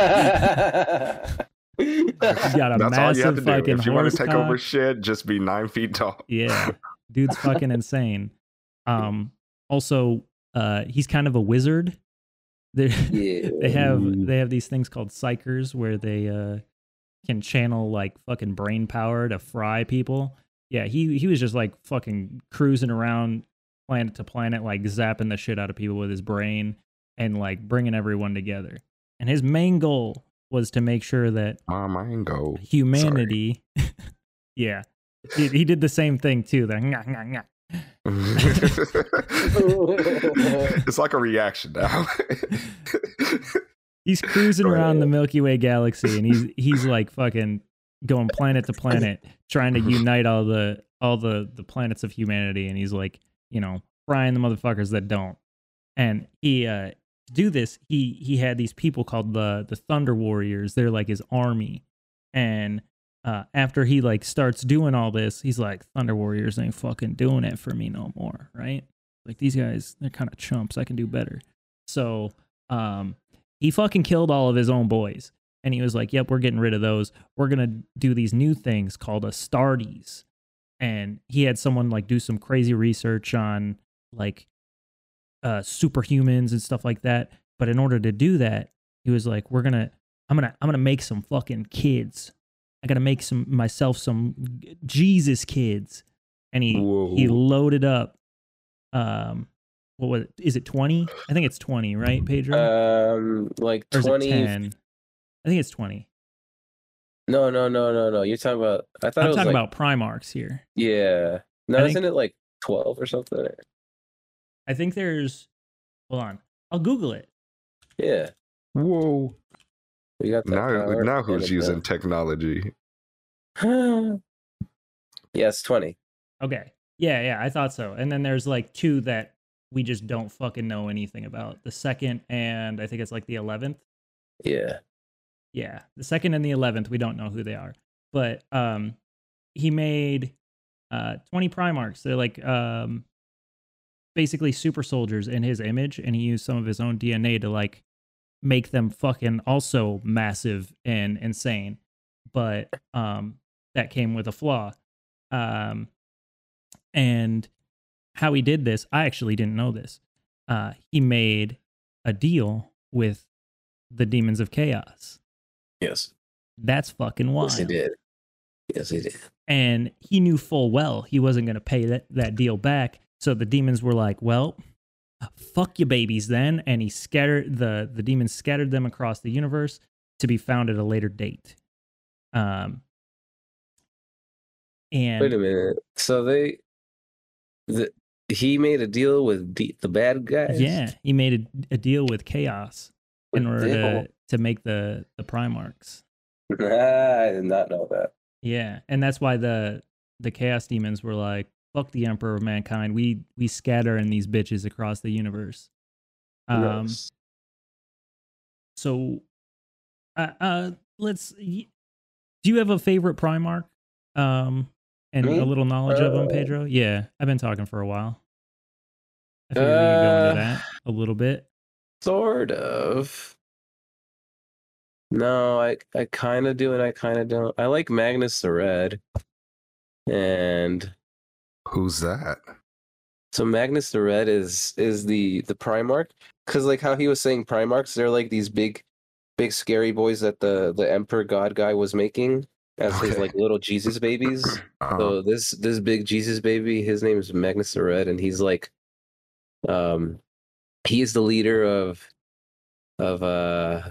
a That's massive all you have to fucking do. If you want to take cock. over shit, just be nine feet tall. Yeah, dude's fucking insane. Um, also, uh, he's kind of a wizard they yeah. [LAUGHS] they have they have these things called psykers where they uh can channel like fucking brain power to fry people. Yeah, he he was just like fucking cruising around planet to planet, like zapping the shit out of people with his brain and like bringing everyone together. And his main goal was to make sure that my main goal humanity. [LAUGHS] yeah, he, he, did the same thing too. The [LAUGHS] [LAUGHS] it's like a reaction now. [LAUGHS] he's cruising around the Milky Way galaxy and he's he's like fucking going planet to planet trying to [LAUGHS] unite all the all the the planets of humanity and he's like, you know, frying the motherfuckers that don't. And he uh to do this, he he had these people called the the Thunder Warriors. They're like his army. And uh, after he like starts doing all this, he's like, Thunder Warriors ain't fucking doing it for me no more, right? Like these guys, they're kind of chumps. I can do better. So um, he fucking killed all of his own boys. And he was like, Yep, we're getting rid of those. We're gonna do these new things called Astartes. And he had someone like do some crazy research on like uh superhumans and stuff like that. But in order to do that, he was like, We're gonna I'm gonna I'm gonna make some fucking kids I gotta make some myself some Jesus kids. And he Whoa. he loaded up um what was it? Is it 20? I think it's 20, right, Pedro? Um like 20 10? I think it's 20. No, no, no, no, no. You're talking about I thought I'm talking like, about Primarchs here. Yeah. No, I isn't think, it like 12 or something? I think there's hold on. I'll Google it. Yeah. Whoa. We got now. Now who's using technology? [SIGHS] yes, twenty. Okay. Yeah, yeah, I thought so. And then there's like two that we just don't fucking know anything about. The second and I think it's like the eleventh. Yeah. Yeah, the second and the eleventh, we don't know who they are. But um, he made uh 20 Primarchs. They're like um basically super soldiers in his image, and he used some of his own DNA to like make them fucking also massive and insane. But um, that came with a flaw. Um, and how he did this, I actually didn't know this. Uh, he made a deal with the demons of chaos. Yes. That's fucking wild. Yes, he did. Yes, he did. And he knew full well he wasn't going to pay that, that deal back. So the demons were like, well, fuck you babies then. And he scattered the the demons scattered them across the universe to be found at a later date. Um and wait a minute. So they the, he made a deal with the, the bad guys? Yeah he made a, a deal with chaos in order to, to make the the primarchs. [LAUGHS] I did not know that. Yeah and that's why the the chaos demons were like fuck the emperor of mankind. We we scatter in these bitches across the universe. Um, yes. so, uh, uh, let's. Do you have a favorite Primarch? Um, and Me? a little knowledge uh, of them, Pedro. Yeah, I've been talking for a while. I figured uh, we could go into that a little bit. Sort of. No, I I kind of do and I kind of don't. I like Magnus the Red. And who's that? So Magnus the Red is is the the Primarch cuz like how he was saying Primarchs they're like these big big scary boys that the the Emperor God guy was making as okay. his like little Jesus babies. [CLEARS THROAT] Uh-huh. So this this big Jesus baby, his name is Magnus the Red and he's like um he is the leader of of uh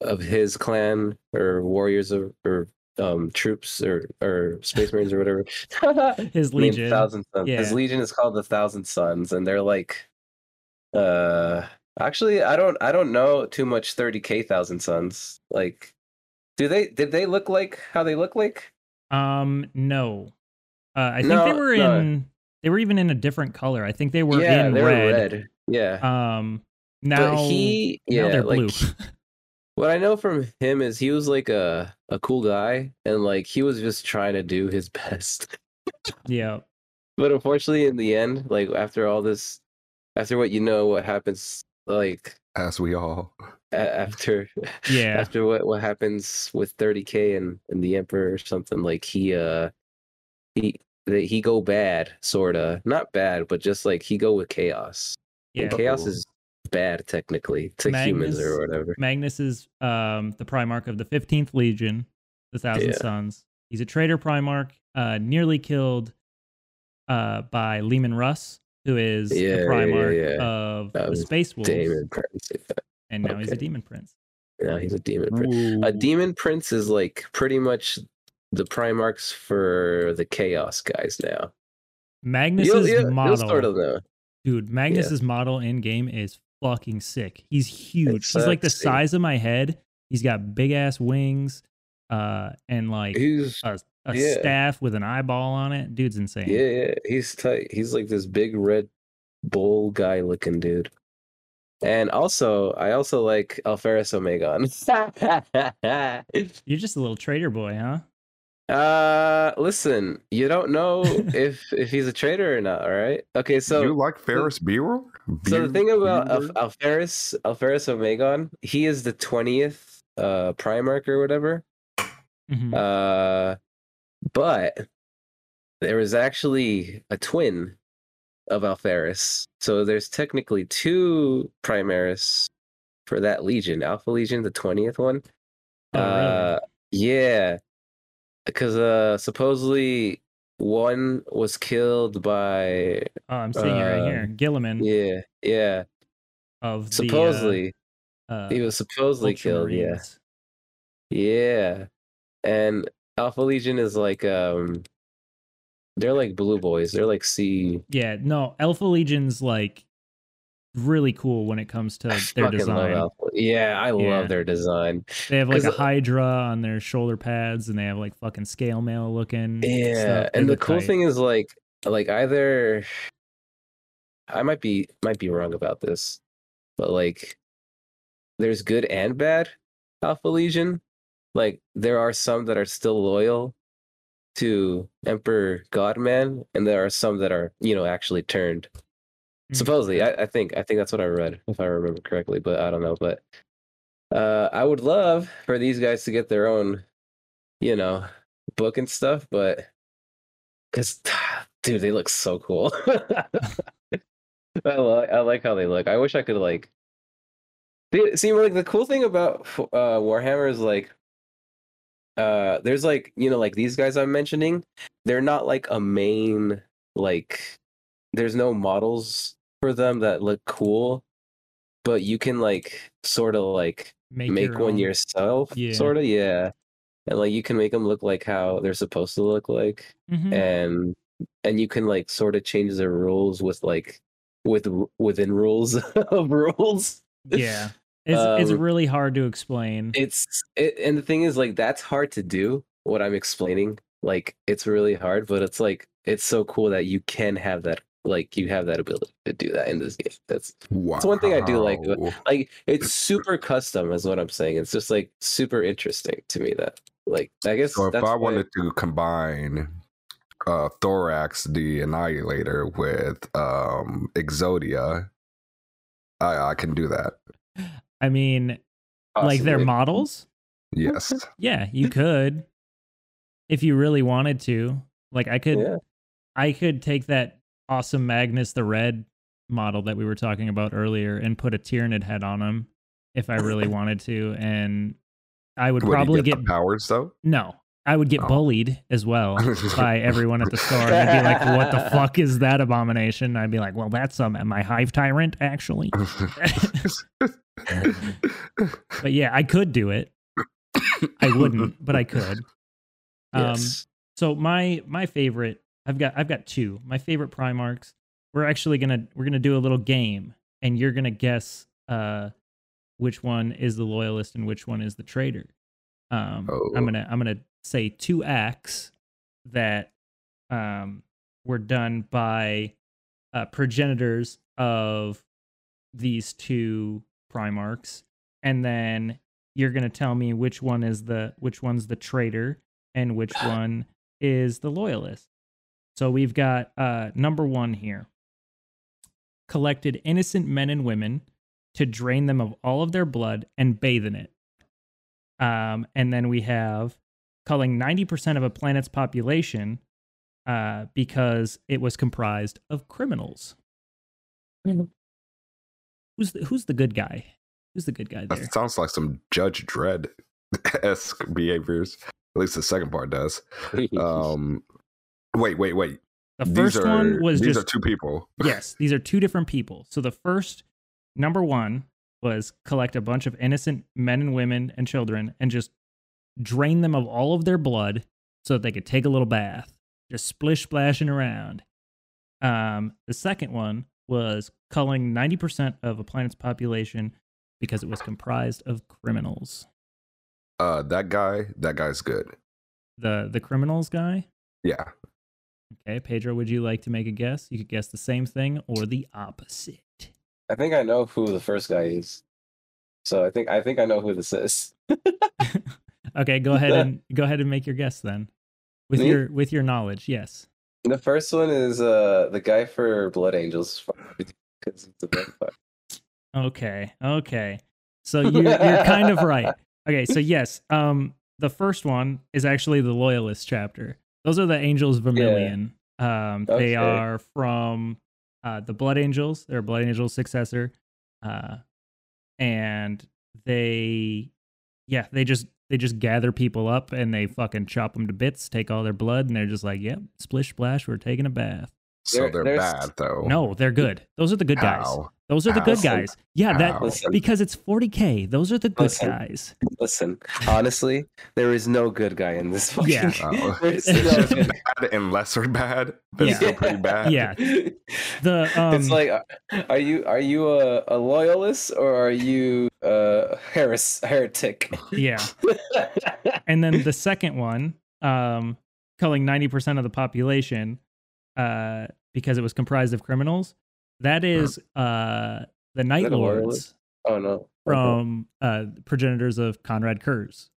of his clan or warriors or, or um troops or or space marines or whatever. [LAUGHS] His legion. Thousand sons yeah. his legion is called the thousand sons and they're like uh actually i don't i don't know too much 30k thousand sons like do they did they look like how they look like? Um no. Uh i think no, they were in they were even in a different color. I think they were yeah, in red. red. yeah. Um now but he yeah now they're blue. like, [LAUGHS] what I know from him is he was like a a cool guy and like he was just trying to do his [LAUGHS] best. yeah. But unfortunately in the end, like after all this after what you know what happens like as we all. after yeah. [LAUGHS] after what what happens with 30k and and the emperor or something like he uh he that he go bad sorta. Not bad but just like he go with chaos. Yeah. and chaos is bad technically to Magnus, humans or whatever. Magnus is um, the Primarch of the 15th Legion, the Thousand yeah. Sons. He's a traitor Primarch, uh, nearly killed uh, by Leman Russ, who is yeah, the Primarch yeah, of the Space Wolves. Demon Prince. And now okay. he's a Demon Prince. Now he's a Demon Prince. A Demon Prince is like pretty much the Primarchs for the Chaos guys now. Magnus's you'll, you'll, model, you'll sort of know. dude. Magnus's model in game is fucking sick. He's huge. He's like the size of my head. He's got big ass wings, uh, and like he's, a, a yeah. staff with an eyeball on it. Dude's insane. Yeah, yeah, he's tight. He's like this big red bull guy looking dude. And also, I also like Alpharius Omegon. You're just a little trader boy, huh? Uh, listen, you don't know [LAUGHS] if if he's a traitor or not. All right. Okay, so you like Ferris Bueller? So the thing about Al- Alpharius Alpharius Omegon, he is the twentieth uh Primarch or whatever. Mm-hmm. Uh, but there is actually a twin of Alpharius, so there's technically two Primaris for that Legion, Alpha Legion, the twentieth one. Oh, uh, really? yeah because uh supposedly one was killed by oh i'm seeing uh, it right here. Guilliman. Yeah yeah. Of supposedly the, uh, he was supposedly killed yeah. Yeah. And alpha legion is like um they're like blue boys. They're like C. yeah no alpha legion's like really cool when it comes to their design. Yeah, I yeah. love their design. They have like a Hydra on their shoulder pads, and they have like fucking scale mail looking. Yeah, and the cool tight. thing is like, like either I might be might be wrong about this, but like, there's good and bad Alpha Legion. Like there are some that are still loyal to Emperor Godman, and there are some that are you know actually turned. Supposedly, I, I, think I think that's what I read, if I remember correctly, but I don't know. But uh, I would love for these guys to get their own, you know, book and stuff, but because [SIGHS] dude, they look so cool. [LAUGHS] I like I like how they look. I wish I could like. See, like the cool thing about uh, Warhammer is like, uh, there's like you know like these guys I'm mentioning, they're not like a main like. There's no models for them that look cool, but you can like sort of like make, make one own. yourself, yeah. sort of, yeah. And like you can make them look like how they're supposed to look like, mm-hmm. and and you can like sort of change the rules with like with within rules [LAUGHS] of rules. Yeah. It's um, it's really hard to explain. It's it, and the thing is like that's hard to do what I'm explaining. Like it's really hard, but it's like it's so cool that you can have that like you have that ability to do that in this game. That's wow. that's one thing I do like. Like it's super custom, is what I'm saying. It's just like super interesting to me. That like I guess. So if I wanted to combine uh, Thorax the Annihilator with um, Exodia, I, I can do that. I mean, Possibly. like their models. Yes. Yeah, you could if you really wanted to. Like I could yeah. I could take that awesome Magnus the Red model that we were talking about earlier and put a Tyranid head on him if I really [LAUGHS] wanted to and I would, would probably get, get powers though. No, I would get oh. bullied as well by [LAUGHS] everyone at the store. And they'd be like, "What the fuck is that abomination?" I'd be like, "Well, that's um, my hive tyrant, actually." [LAUGHS] but yeah, I could do it. I wouldn't, but I could. Um, yes. So my my favorite, I've got I've got two. My favorite Primarchs. We're actually gonna we're gonna do a little game, and you're gonna guess uh, which one is the loyalist and which one is the traitor. Um, oh. I'm gonna I'm gonna say two acts that um, were done by uh, progenitors of these two Primarchs, and then you're gonna tell me which one is the which one's the traitor and which [GASPS] one is the loyalist. So we've got uh, number one here collected innocent men and women to drain them of all of their blood and bathe in it. Um, and then we have culling 90% of a planet's population uh, because it was comprised of criminals. Who's the, who's the good guy? Who's the good guy there? That sounds like some Judge Dredd esque behaviors. At least the second part does. [LAUGHS] Um, wait, wait, wait. The first are, one was these just are two people. [LAUGHS] yes, these are two different people. So the first number one was collect a bunch of innocent men and women and children and just drain them of all of their blood so that they could take a little bath, just splish splashing around. Um, the second one was culling 90% of a planet's population because it was comprised of criminals. Uh, that guy, that guy's good. The the criminals guy. Yeah. Okay, Pedro, would you like to make a guess? You could guess the same thing or the opposite. I think I know who the first guy is. So I think I think I know who this is. [LAUGHS] okay, go ahead and [LAUGHS] go ahead and make your guess then. With Me? your with your knowledge, yes. The first one is uh the guy for Blood Angels because it's a vampire. Okay. Okay. So [LAUGHS] you're you're kind of right. Okay, so yes, um, the first one is actually the Loyalist chapter. Those are the Angels Vermilion. Yeah. Um, okay. they are from uh, the Blood Angels. They're a Blood Angels' successor, uh, and they, yeah, they just they just gather people up and they fucking chop them to bits, take all their blood, and they're just like, "Yep, splish splash, we're taking a bath." So they're, they're bad though. No, they're good. Those are the good How? guys. Those are the good guys. Yeah, that listen, because it's 40k. Those are the good listen, guys. Listen, honestly, there is no good guy in this fucking yeah. [LAUGHS] Oh. [LAUGHS] no [LAUGHS] bad and lesser bad, but yeah. still pretty bad. Yeah. The um, it's like, uh, are you are you a, a loyalist or are you a heres heretic? Yeah. and then the second one, um, culling 90% of the population uh, because it was comprised of criminals. That is uh, the Night Lords. Oh no! From uh, progenitors of Konrad Curze.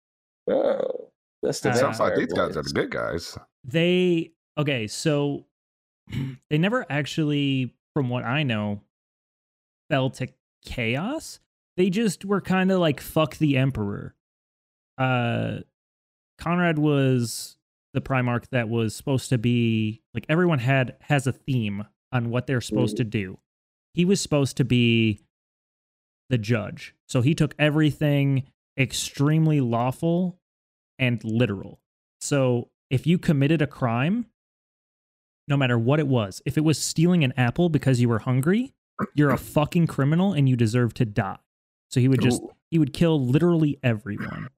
Oh, that's the uh, sounds like these guys are the good guys. They okay, so [CLEARS THROAT] they never actually, from what I know, fell to chaos. They just were kind of like fuck the emperor. Uh, Konrad was the Primarch that was supposed to be like everyone had has a theme on what they're supposed mm. to do. He was supposed to be the judge. So he took everything extremely lawful and literal. So if you committed a crime, no matter what it was, if it was stealing an apple because you were hungry, you're a fucking criminal and you deserve to die. So he would just Ooh. he would kill literally everyone.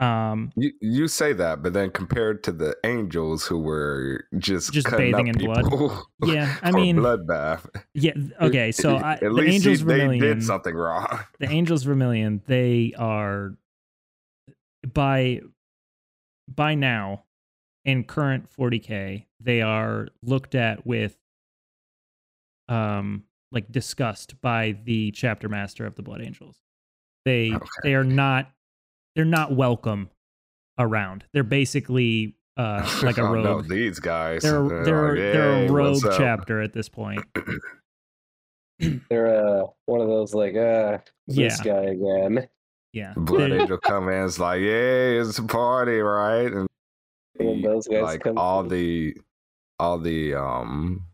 Um, you you say that, but then compared to the angels who were just just bathing in blood, yeah, [LAUGHS] I mean bloodbath. Yeah, okay, so I, at the least angels he, Vermilion they did something wrong. The angels Vermillion, they are by by now in current 40k, they are looked at with um like discussed by the chapter master of the Blood Angels. They okay. they are not they're not welcome around. They're basically uh, [LAUGHS] like a rogue. oh, no, these guys. They're they're, they're, like, they're a rogue chapter at this point. [CLEARS THROAT] they're uh one of those like uh this yeah. guy again. Yeah. Blood [LAUGHS] Angel come in, it's like, yeah, it's a party, right? And, and those guys like all the all the um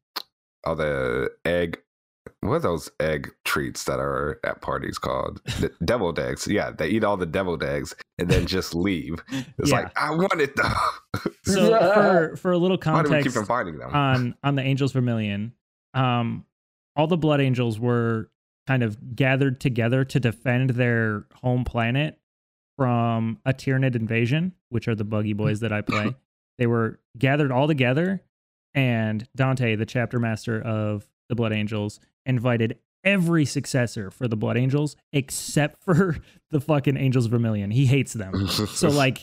all the egg what are those egg treats that are at parties called? The [LAUGHS] deviled eggs. Yeah, they eat all the deviled eggs and then just leave. It's yeah. like I want it though. [LAUGHS] so [LAUGHS] for for a little context keep finding them? on on the Angels Vermilion, um, all the Blood Angels were kind of gathered together to defend their home planet from a Tyranid invasion, which are the buggy boys that I play. they were gathered all together, and Dante, the chapter master of the Blood Angels, invited every successor for the Blood Angels except for [LAUGHS] the fucking Angels Vermilion. He hates them. so like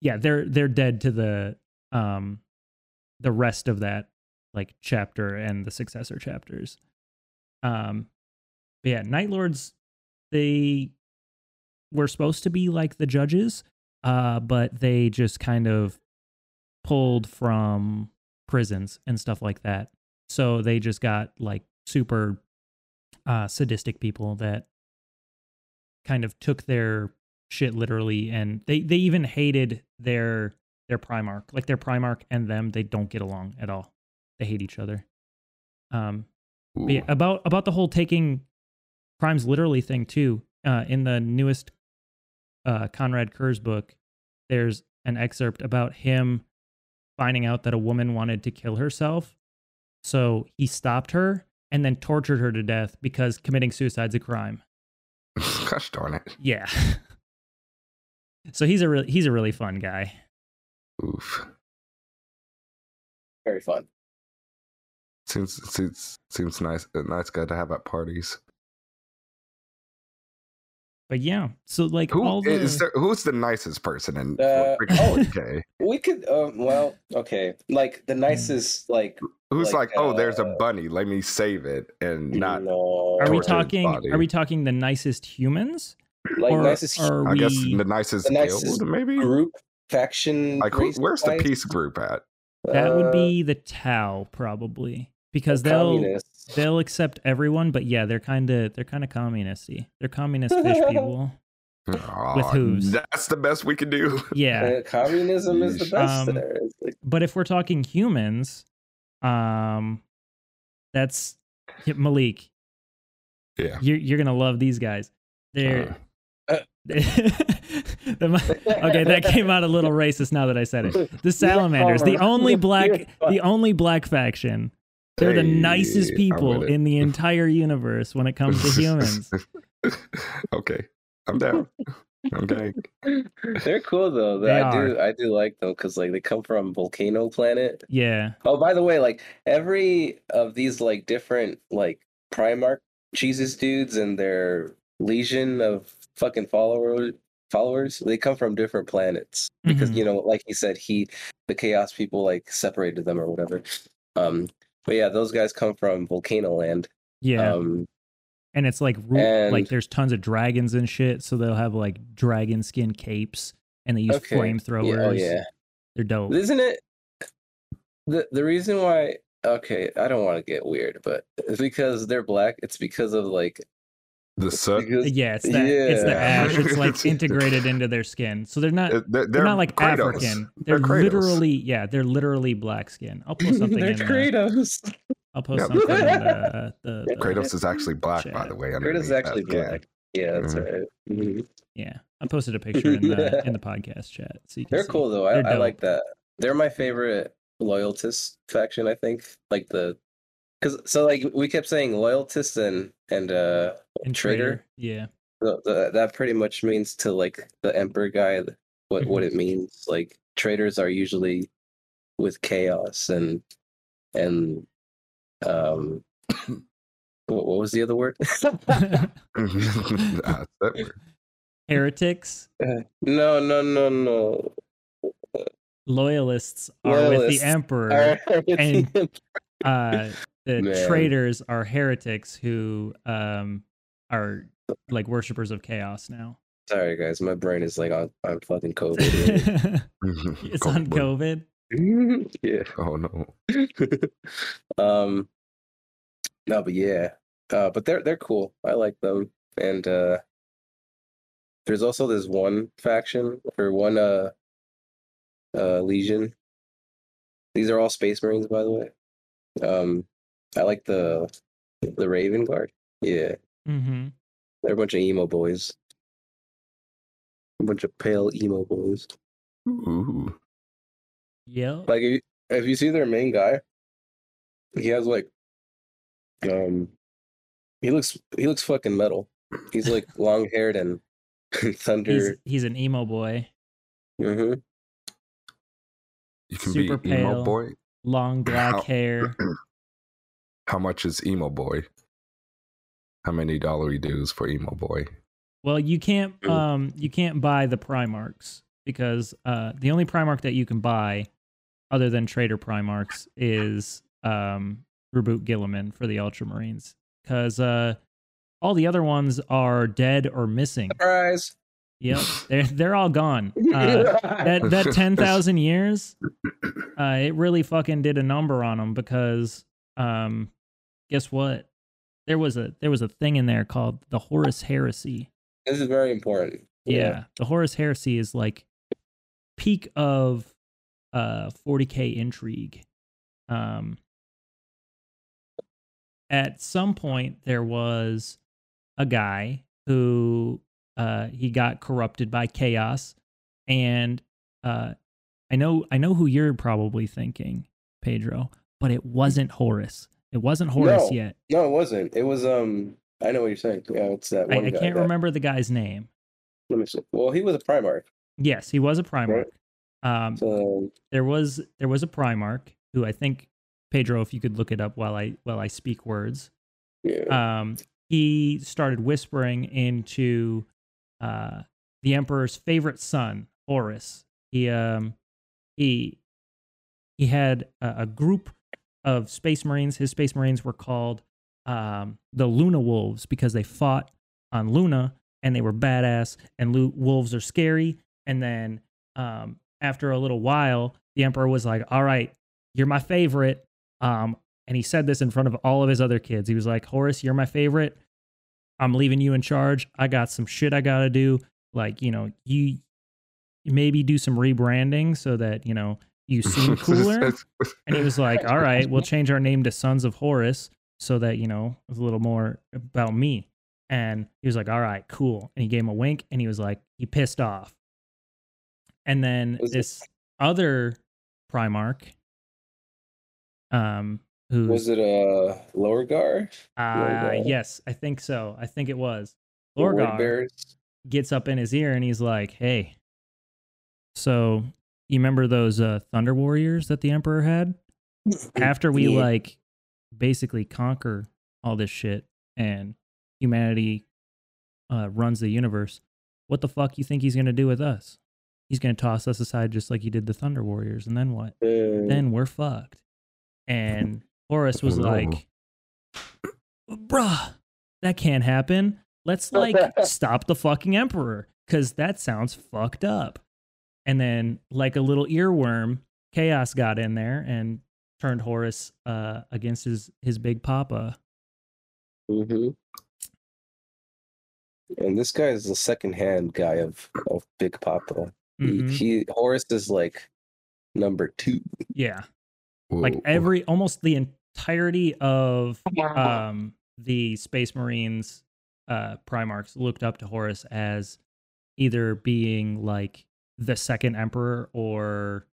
yeah, they're they're dead to the um the rest of that like chapter and the successor chapters. Um but yeah, Night Lords they were supposed to be like the judges, uh but they just kind of pulled from prisons and stuff like that. So they just got like super uh, sadistic people that kind of took their shit literally and they they even hated their their primarch. Like their primarch and them they don't get along at all. They hate each other. Um yeah, about about the whole taking crimes literally thing too uh in the newest uh Konrad Curze's book there's an excerpt about him finding out that a woman wanted to kill herself. So he stopped her and then tortured her to death because committing suicide's a crime. [LAUGHS] Gosh darn it. Yeah. [LAUGHS] so he's a really he's a really fun guy. Oof. Very fun. Seems seems seems nice a nice guy to have at parties. But yeah, so like Who, all the is there, who's the nicest person in uh, oh, okay. We could um, well, okay. Like the hmm. nicest like who's like, like oh, uh, there's a uh, bunny, let me save it and not no. Are we talking are we talking the nicest humans? Like or nicest are I we, guess the nicest, the nicest guild, maybe group faction. Like who, where's the peace group at? That would be uh, the Tau probably because the they'll communists. they'll accept everyone, but yeah, they're kind of they're kind of communisty. They're communist fish [LAUGHS] people. Oh, with hooves. That's the best we can do. [LAUGHS] Yeah, uh, communism is the best um, there. Like... But if we're talking humans, um, that's Malik. Yeah, you're you're gonna love these guys. They're. [LAUGHS] Uh. okay, that came out a little racist now that I said it. The salamanders, the only black, the only black faction they're the nicest people in the [LAUGHS] entire universe when it comes to humans. [LAUGHS] okay, I'm down. Okay. [LAUGHS] They're cool though. They I are. do I do like them because like they come from Volcano Planet. Yeah. Oh, by the way, like every of these like different like Primarch Jesus dudes and their legion of fucking followers followers, they come from different planets. Because, mm-hmm. you know, like he said, he the chaos people like separated them or whatever. Um but yeah, those guys come from Volcano Land. Yeah. Um, and it's like and, like there's tons of dragons and shit, so they'll have like dragon skin capes and they use okay. flamethrowers. Yeah, oh yeah. They're dope. Isn't it the the reason why okay, I don't want to get weird, but it's because they're black, it's because of like the sun. yeah, it's that. Yeah. It's the ash. It's like [LAUGHS] integrated into their skin, so they're not. They're, they're, they're not like Kratos. African. They're, they're literally, yeah, they're literally black skin. I'll post [LAUGHS] something. they're in Kratos. The, I'll post something in the, [LAUGHS] the, the Kratos is actually black, chat. by the way. Kratos is actually black. Yeah, that's mm-hmm. right. Mm-hmm. Yeah, I posted a picture in the in the podcast chat, so you can. They're see. cool though. I, I like that. They're my favorite loyalist faction. I think like the because so like we kept saying loyalist and and uh and traitor. Yeah. The, the, that pretty much means to like the emperor guy what what it means. Like traitors are usually with chaos and and um [COUGHS] what, what was the other [LAUGHS] [LAUGHS] word? Heretics? Uh, no, no, no, no. Loyalists are Loyalists with the emperor, [LAUGHS] and uh, the Man. traitors are heretics who um are like worshippers of chaos now. Sorry guys, my brain is like on, on fucking [LAUGHS] COVID. it's [LAUGHS] on COVID. [LAUGHS] yeah. Oh no. um no, but yeah. Uh but they're they're cool. I like them. And uh there's also this one faction or one uh uh legion. These are all space marines by the way. Um I like the the Raven Guard. Yeah. Mm-hmm. They're a bunch of emo boys. A bunch of pale emo boys. Ooh. Yeah. Like if you, if you see their main guy, he has like um he looks he looks fucking metal. He's like [LAUGHS] long haired and [LAUGHS] thunder. He's, he's, an emo boy. Mm-hmm. You can Super be pale, emo boy. Long black how, hair. [CLEARS THROAT] How much is emo boy? How many dollar he dues for emo boy? Well, you can't um you can't buy the Primarchs because uh the only Primarch that you can buy other than Traitor Primarchs is um Roboute Guilliman for the Ultramarines because uh all the other ones are dead or missing. Surprise. Yep, they're they're all gone. [LAUGHS] Uh, that that [LAUGHS] ten thousand years, uh, it really fucking did a number on them because, um, guess what? There was a there was a thing in there called the Horus Heresy. This is very important. Yeah, yeah. the Horus Heresy is like peak of uh 40k intrigue. Um, at some point there was a guy who uh, he got corrupted by chaos, and uh, I know I know who you're probably thinking, Pedro, but it wasn't Horus. It wasn't Horus no, yet. No, it wasn't. It was um. I know what you're saying. Yeah, it's that one. I, I can't that, remember the guy's name. Let me see. Well, he was a Primarch. Yes, he was a Primarch. Right? Um, so there was there was a Primarch who I think Pedro, if you could look it up while I while I speak words. Yeah. Um, he started whispering into uh, the emperor's favorite son, Horus. He um, he he had a, a, group of space marines. His space marines were called um, the Luna Wolves because they fought on Luna and they were badass. And Lu- wolves are scary. And then um, after a little while, the emperor was like, "All right, you're my favorite." Um, and he said this in front of all of his other kids. He was like, "Horus, you're my favorite. I'm leaving you in charge. I got some shit I got to do. Like, you know, you maybe do some rebranding so that, you know, you [LAUGHS] seem cooler. and he was like, all right, we'll change our name to Sons of Horus so that, you know, it's a little more about me. And he was like, all right, cool. And he gave him a wink and he was like, he pissed off. And then this other Primarch, um, Who's, was it a uh, Lorgar? Uh, yes, I think so. I think it was. Lorgar gets up in his ear and he's like, "Hey, so you remember those uh, Thunder Warriors that the Emperor had? After we yeah. like basically conquer all this shit and humanity uh, runs the universe, what the fuck you think he's gonna do with us? He's gonna toss us aside just like he did the Thunder Warriors, and then what? Uh, then we're fucked." And [LAUGHS] Horus was like, bruh, that can't happen. Let's like stop the fucking emperor because that sounds fucked up. And then, like a little earworm, Chaos got in there and turned Horus uh, against his his big papa. Mm-hmm. And this guy is the second hand guy of of Big Papa. Mm-hmm. He, he Horus is like number two. Yeah, Whoa. like every almost the entirety of um, the Space Marines uh, Primarchs looked up to Horus as either being like the second emperor or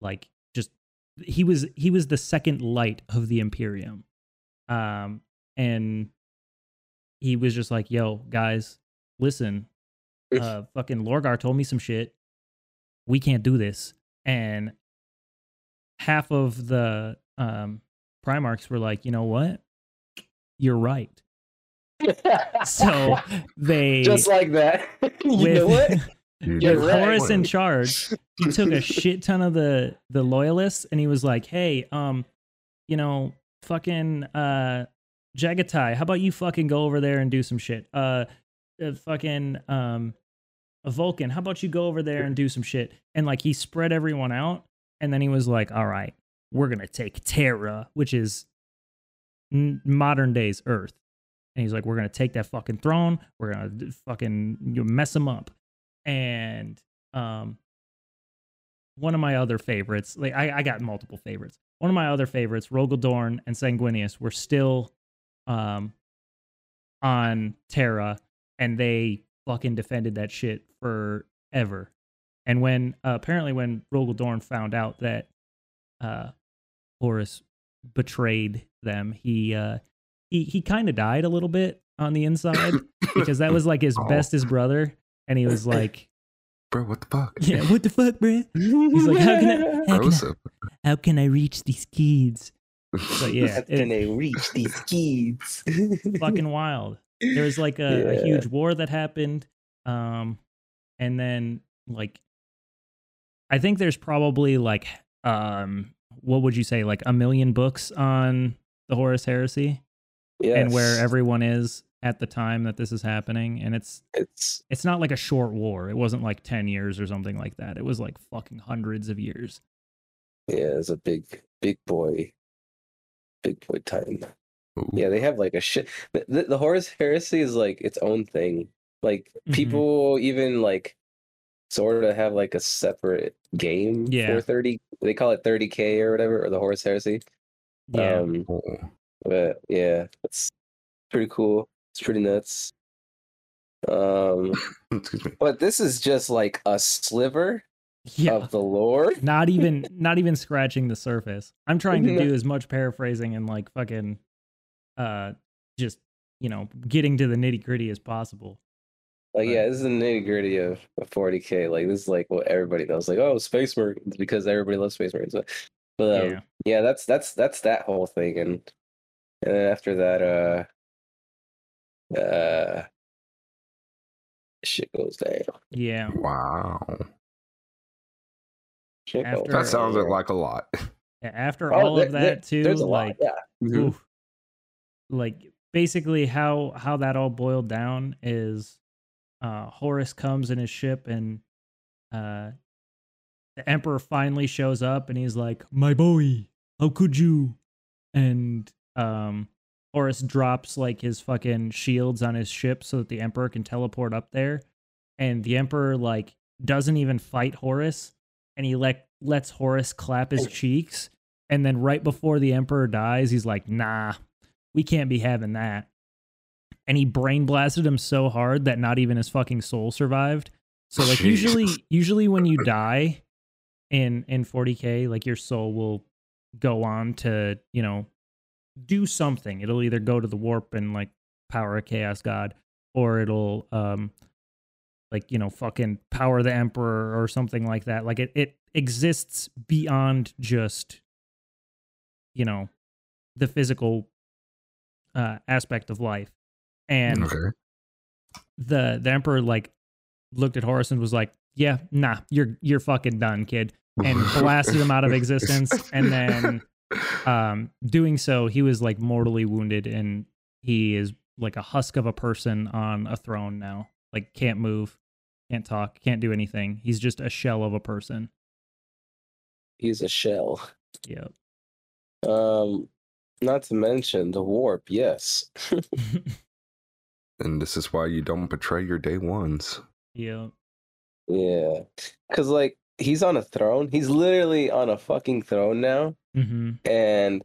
like just he was he was the second light of the Imperium. Um, and he was just like, "Yo, guys, listen, uh, fucking Lorgar told me some shit. We can't do this." And half of the um Primarchs were like, you know what? You're right. [LAUGHS] so they just like that. [LAUGHS] you with, know what? [LAUGHS] with right. Horus in charge, he took a [LAUGHS] shit ton of the the loyalists and he was like, "Hey, um, you know, fucking uh Jaghatai, how about you fucking go over there and do some shit? Uh, uh fucking um Vulkan, how about you go over there and do some shit? And like he spread everyone out and then he was like, "All right, we're going to take Terra, which is n- modern days Earth." And he's like, "We're going to take that fucking throne. We're going to fucking you know, mess them up." And um one of my other favorites, like I, I got multiple favorites. One of my other favorites, Rogal Dorn and Sanguinius, were still um, on Terra, and they fucking defended that shit forever. And when uh, apparently when Rogal Dorn found out that uh, Horus betrayed them, he uh, he he kind of died a little bit on the inside [COUGHS] because that was like his oh. bestest brother, and he was [LAUGHS] like, "Bro, what the fuck? [LAUGHS] Yeah, what the fuck, bro?" He's like, "How can I, [LAUGHS] how can I, how can I reach these kids?" But yeah, can they reach these kids? fucking wild. There was like a, yeah. a, huge war that happened, um, and then like, I think there's probably like, um, what would you say, like a million books on the Horus Heresy, yes. and where everyone is at the time that this is happening, and it's it's it's not like a short war. It wasn't like ten years or something like that. It was like fucking hundreds of years. Yeah, it's a big big boy Big Boy Titan. Ooh. Yeah, they have like a shit. The, the, the Horus Heresy is like its own thing. Like mm-hmm. people even like sort of have like a separate game yeah. for 30 they call it 30k or whatever or the Horus Heresy. Yeah. Um, but yeah, it's pretty cool. It's pretty nuts. Um [LAUGHS] but this is just like a sliver yeah. of the lore. [LAUGHS] not even not even scratching the surface. I'm trying to do as much paraphrasing and like fucking uh just, you know, getting to the nitty-gritty as possible. Like but, yeah, this is the nitty gritty of, of 40k. Like this is like what everybody knows. Like oh, Space Marines because everybody loves Space Marines. But, but um, yeah. yeah, that's that's that's that whole thing. And and then after that, uh, uh, shit goes down. Yeah. Wow. After, that sounds like a lot. After oh, all there, of that there, too, like, lot, yeah. Mm-hmm. Oof, like basically how how that all boiled down is uh Horus comes in his ship and uh the emperor finally shows up and he's like, "My boy, how could you?" And um Horus drops like his fucking shields on his ship so that the emperor can teleport up there. And the emperor like doesn't even fight Horus and he like lets Horus clap his oh. cheeks. And then right before the Emperor dies, he's like, nah, we can't be having that. And he brain blasted him so hard that not even his fucking soul survived. So like usually [LAUGHS] usually when you die in in 40k, like your soul will go on to, you know, do something. It'll either go to the warp and like power a chaos god, or it'll um like you know fucking power the emperor or something like that like it, it exists beyond just you know the physical uh aspect of life and okay. the the emperor like looked at Horus and was like yeah nah you're you're fucking done kid and [LAUGHS] blasted him out of existence and then um doing so he was like mortally wounded and he is like a husk of a person on a throne now like can't move, can't talk, can't do anything. He's just a shell of a person. He's a shell. Yep. Um, not to mention the warp. Yes. [LAUGHS] [LAUGHS] and this is why you don't betray your day ones. Yeah. Yeah, because like he's on a throne. He's literally on a fucking throne now. Mm-hmm. And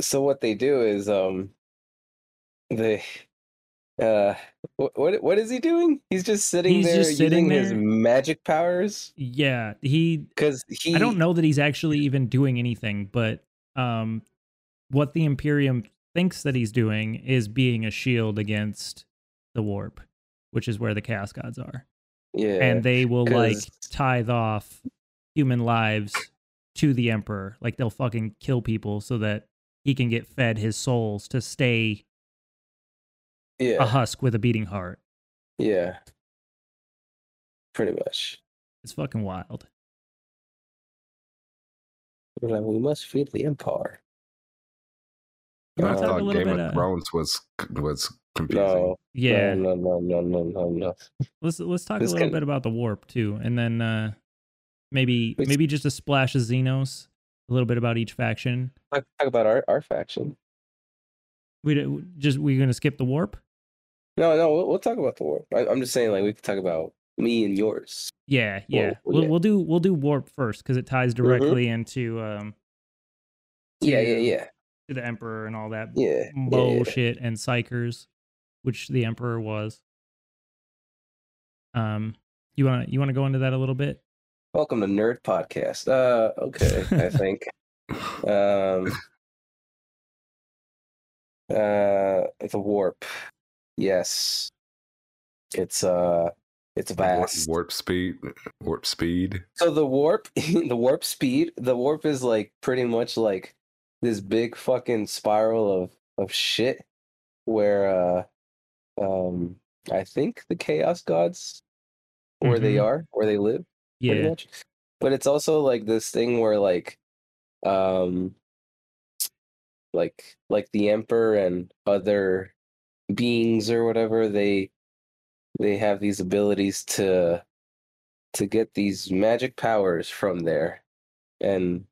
so what they do is um they uh, what what is he doing? He's just sitting he's there just sitting there. his magic powers. Yeah, he because he. I don't know that he's actually even doing anything, but um, what the Imperium thinks that he's doing is being a shield against the warp, which is where the Chaos Gods are. Yeah, and they will like tithe off human lives to the Emperor. Like they'll fucking kill people so that he can get fed his souls to stay yeah. a husk with a beating heart. Yeah. Pretty much. It's fucking wild. We're like, we must feed the Empire. I thought Game of Thrones was was confusing. No, yeah, no, no, no, no, no, no. Let's let's talk this a little can... bit about the warp too, and then uh maybe it's... maybe just a splash of Xenos, a little bit about each faction. Talk, talk about our our faction. We just we're gonna skip the warp. No, no, we'll, we'll talk about the warp. I, am just saying, like we could talk about me and yours. Yeah, yeah. Well, we'll, yeah. we'll do we'll do warp first because it ties mm-hmm. directly mm-hmm. into um. To, yeah, yeah, yeah. To the emperor and all that. Yeah. Bullshit yeah, yeah. and psykers, which the emperor was. Um, you want to you want to go into that a little bit? Welcome to Nerd Podcast. Uh, okay, I [LAUGHS] think. Um, uh, it's a warp. Yes, it's uh, it's vast. Warp, warp speed. Warp speed. So the warp, [LAUGHS] the warp speed, the warp is like pretty much like this big fucking spiral of of shit where uh um I think the chaos gods where mm-hmm. they are, where they live. Yeah. But it's also like this thing where like um like like the emperor and other beings or whatever they they have these abilities to to get these magic powers from there and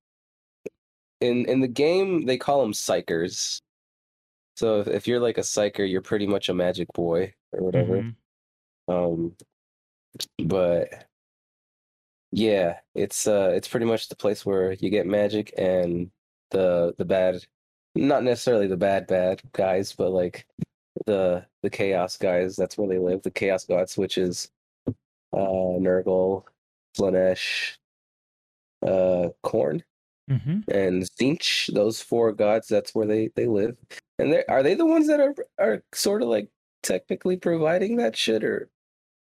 in in the game they call them psykers so if, if you're like a psyker you're pretty much a magic boy or whatever mm-hmm. um but yeah it's uh it's pretty much the place where you get magic and the the bad not necessarily the bad bad guys but like the the chaos guys that's where they live the chaos gods which is uh nurgle uh Khorne mm-hmm. and Tzeentch, those four gods that's where they they live and are they the ones that are are sort of like technically providing that shit or?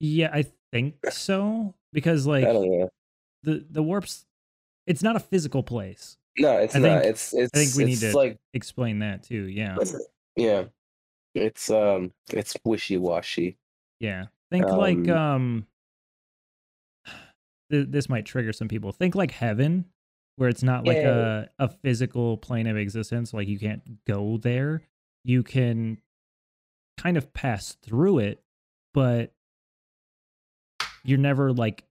Yeah i think [LAUGHS] so because like the the warps it's not a physical place. No it's I not. think, it's it's i think we need to like explain that too yeah. Yeah. It's um it's wishy-washy. Yeah. Think um, like um [SIGHS] th- this might trigger some people. Think like heaven where it's not like yeah. a, a physical plane of existence like you can't go there you can kind of pass through it but you're never like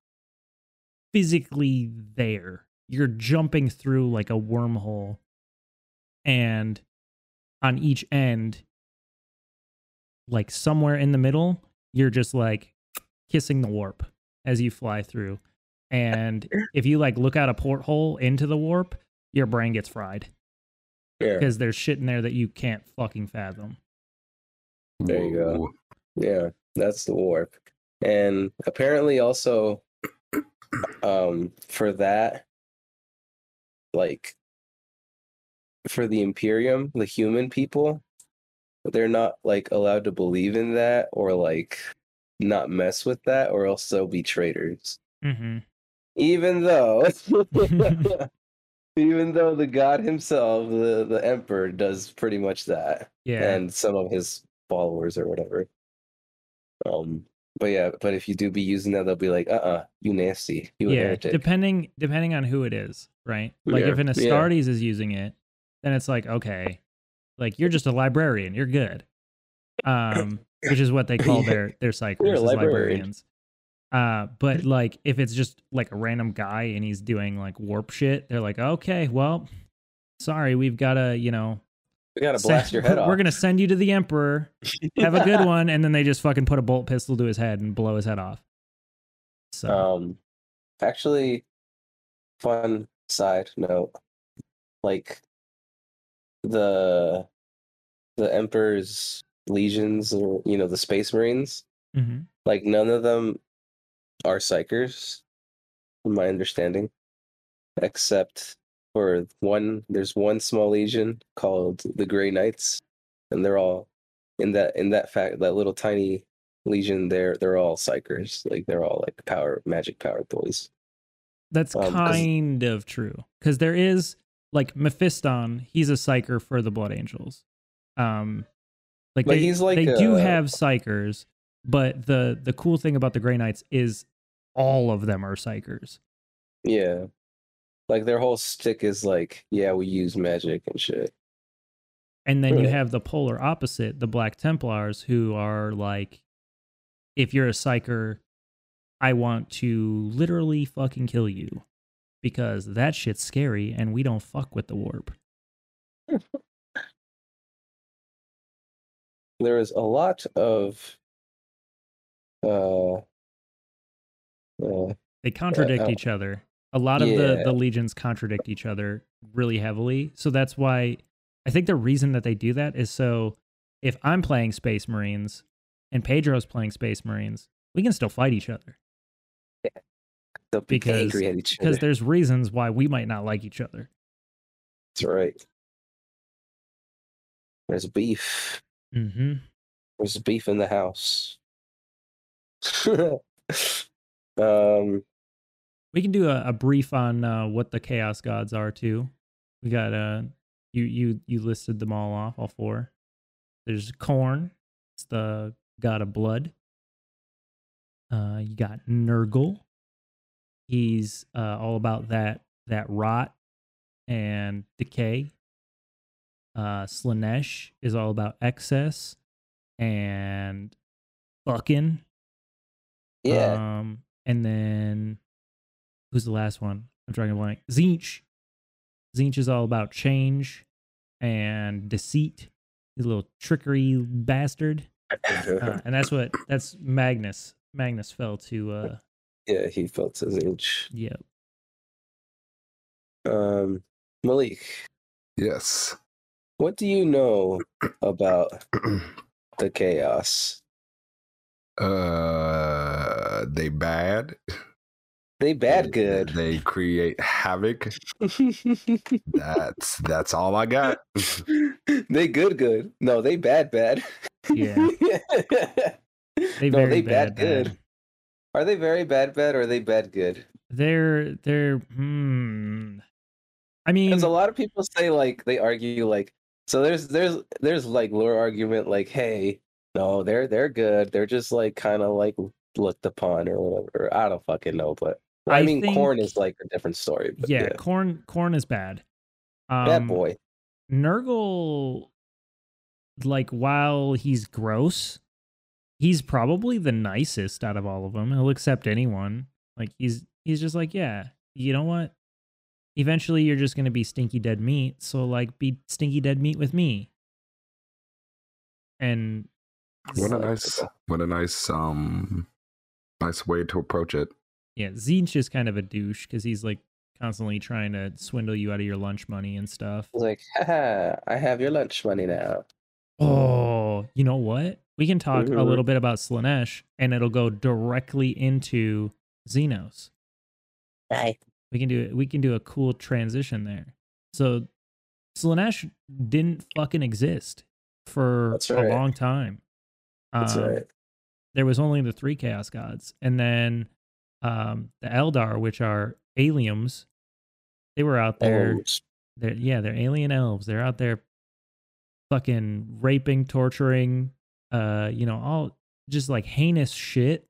physically there. You're jumping through like a wormhole, and on each end, like somewhere in the middle, you're just like kissing the warp as you fly through. And if you like look out a porthole into the warp, your brain gets fried. Yeah. Because there's shit in there that you can't fucking fathom. There you go. Yeah, that's the warp. And apparently also um for that like for the imperium the human people they're not like allowed to believe in that or like not mess with that or else they'll be traitors mm-hmm. Even though [LAUGHS] [LAUGHS] even though the god himself the the emperor does pretty much that yeah and some of his followers or whatever um but yeah, but if you do be using that, they'll be like, "Uh, uh-uh, uh you nasty, you yeah." Heretic. Depending depending on who it is, right? Like yeah. if an Astartes yeah. is using it, then it's like, okay, like you're just a librarian, you're good. [COUGHS] Um, which is what they call their their psykers, librarians. Uh, but like if it's just like a random guy and he's doing like warp shit, they're like, okay, well, sorry, we've got to, you know, we gotta blast your [LAUGHS] head off. We're gonna send you to the Emperor. [LAUGHS] Have a good one, and then they just fucking put a bolt pistol to his head and blow his head off. So, um, actually, fun side note, like the the Emperor's legions, or you know, the Space Marines, mm-hmm. like none of them are psykers, in my understanding, except for one there's one small legion called the Grey Knights, and they're all in that in that fact that little tiny legion. They're they're all psykers. like they're all like power magic powered boys. That's um, kind of true because there is like Mephiston. He's a psyker for the Blood Angels. Um, like they, he's like they a... do have psykers, but the the cool thing about the Grey Knights is all of them are psykers. Yeah, like their whole stick is like, yeah, we use magic and shit. And then you have the polar opposite, the Black Templars, who are like, if you're a psyker, I want to literally fucking kill you because that shit's scary and we don't fuck with the warp. [LAUGHS] there is a lot of uh, uh they contradict uh, each other. A lot of yeah. the the legions contradict each other really heavily. So that's why I think the reason that they do that is so if I'm playing Space Marines and Pedro's playing Space Marines, we can still fight each other. Yeah. They'll be because, angry at each other. Because there's reasons why we might not like each other. That's right. There's beef. Mm-hmm. There's beef in the house. [LAUGHS] um, we can do a, a brief on uh, what the chaos gods are too. We got uh, you you you listed them all off, all four. There's Khorne, It's the god of blood. Uh, you got Nurgle. He's uh, all about that that rot and decay. Uh, Slaanesh is all about excess and fucking. Yeah. Um, and then who's the last one? I'm drawing a blank. Tzeentch. Tzeentch is all about change and deceit. He's a little trickery bastard. uh, and that's what that's Magnus. Magnus fell to uh Yeah, he fell to Tzeentch. Yep. Um Malik. Yes. What do you know about [CLEARS THROAT] the chaos? Uh, they bad. They bad good. They create havoc. that's that's all I got. [LAUGHS] they good good. No, they bad bad. Yeah. [LAUGHS] they no, they bad, bad good. Bad. Are they very bad bad or are they bad good? They're they're hmm. I mean, because a lot of people say like they argue like so there's there's there's like lore argument like hey no they're they're good they're just like kind of like looked upon or whatever I don't fucking know but I, I mean think, Khorne is like a different story yeah, yeah Khorne Khorne is bad um, bad boy Nurgle like while he's gross he's probably the nicest out of all of them he'll accept anyone like he's he's just like yeah you know what eventually you're just going to be stinky dead meat. So like be stinky dead meat with me. And what a nice what a nice um nice way to approach it. Yeah, Tzeentch is kind of a douche because he's like constantly trying to swindle you out of your lunch money and stuff. like, haha, I have your lunch money now. Oh, you know what? We can talk Ooh. a little bit about Slaanesh and it'll go directly into Xenos. Bye we can do it. we can do a cool transition there. So Slaanesh didn't fucking exist for right. a long time. That's um, right. There was only the three chaos gods, and then um, the Eldar, which are aliens, they were out there. They're, yeah, they're alien elves. They're out there, fucking raping, torturing, uh, you know, all just like heinous shit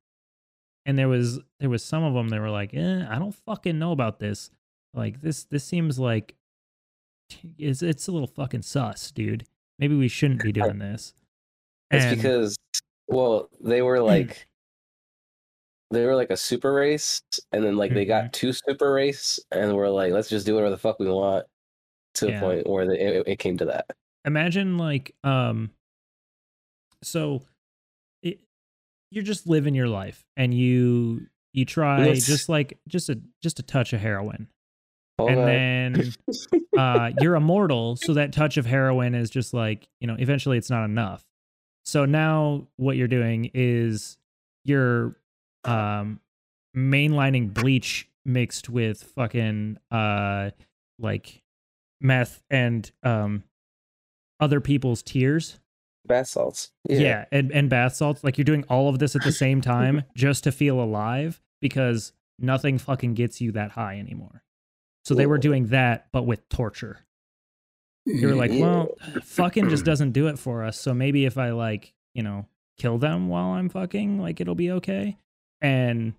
and there was there was some of them that were like, eh, I don't fucking know about this. Like this this seems like it's it's a little fucking sus, dude. Maybe we shouldn't be doing [LAUGHS] this. It's and, because well, they were like they were like a super race, and then like mm-hmm. they got mm-hmm. two super race, and we're like, let's just do whatever the fuck we want. To yeah. a point where it, it came to that. Imagine like um, so it, you're just living your life and you you try yes. just like just a just a touch of heroin and then [LAUGHS] uh, you're immortal so that touch of heroin is just like you know eventually it's not enough so now what you're doing is you're um mainlining bleach mixed with fucking uh like meth and um other people's tears bath salts. Yeah. yeah, and, and bath salts. Like you're doing all of this at the same time [LAUGHS] just to feel alive because nothing fucking gets you that high anymore. So they were doing that, but with torture. They were like, well, fucking just [CLEARS THROAT] doesn't do it for us. So maybe if I like, you know, kill them while I'm fucking, like it'll be okay. And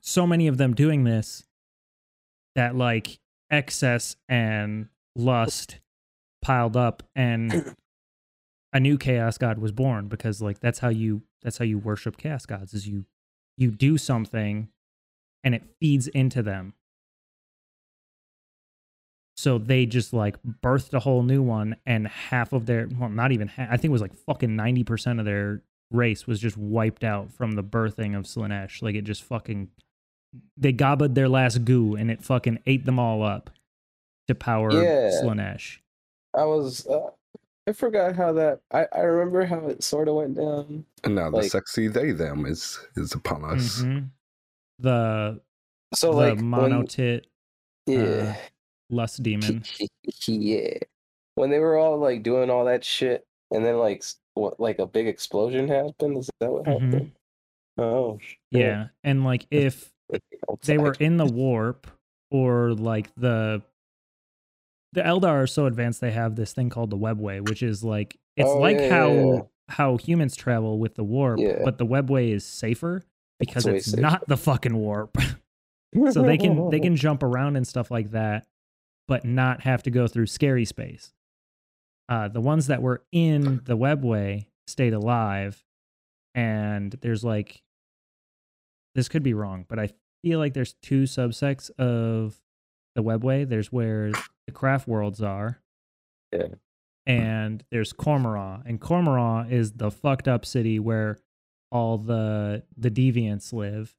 so many of them doing this that like excess and lust piled up and a new chaos god was born because like that's how you that's how you worship chaos gods is you you do something and it feeds into them so they just like birthed a whole new one and half of their well not even half, i think it was like fucking 90% of their race was just wiped out from the birthing of Slaanesh. Like it just fucking they gobbled their last goo and it fucking ate them all up to power yeah. Slaanesh. I was uh, I forgot how that I, I remember how it sort of went down. And now like, the sexy they them is is upon us. Mm-hmm. The so the like monotit when, yeah uh, lust demon. yeah. When they were all like doing all that shit and then like what like a big explosion happened? Is that what mm-hmm. happened? Oh, shit. yeah. And like if they were in the [LAUGHS] warp or like the the Eldar are so advanced they have this thing called the webway, which is like it's oh, like yeah, how yeah, how humans travel with the warp, but the webway is safer because it's, it's safer. not the fucking warp. [LAUGHS] so they can they [LAUGHS] can jump around and stuff like that, but not have to go through scary space. Uh, the ones that were in the webway stayed alive, and there's like this could be wrong, but I feel like there's two subsects of the webway. There's where the craft worlds are. Yeah. And there's Commorragh. And Commorragh is the fucked up city where all the the deviants live.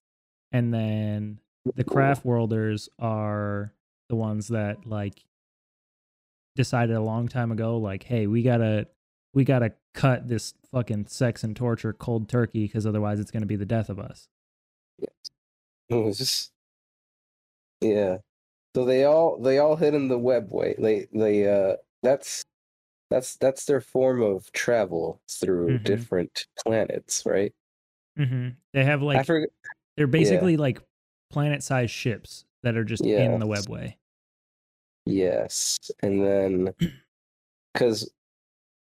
And then the craft worlders are the ones that like decided a long time ago like hey we gotta we gotta cut this fucking sex and torture cold turkey because otherwise it's gonna be the death of us yes [LAUGHS] it was just yeah so they all they all hit in the webway they they uh that's that's that's their form of travel through mm-hmm. different planets right mm-hmm. they have like forget, they're basically yeah. like planet-sized ships that are just yeah. in the webway Yes. And then, [CLEARS THROAT] because,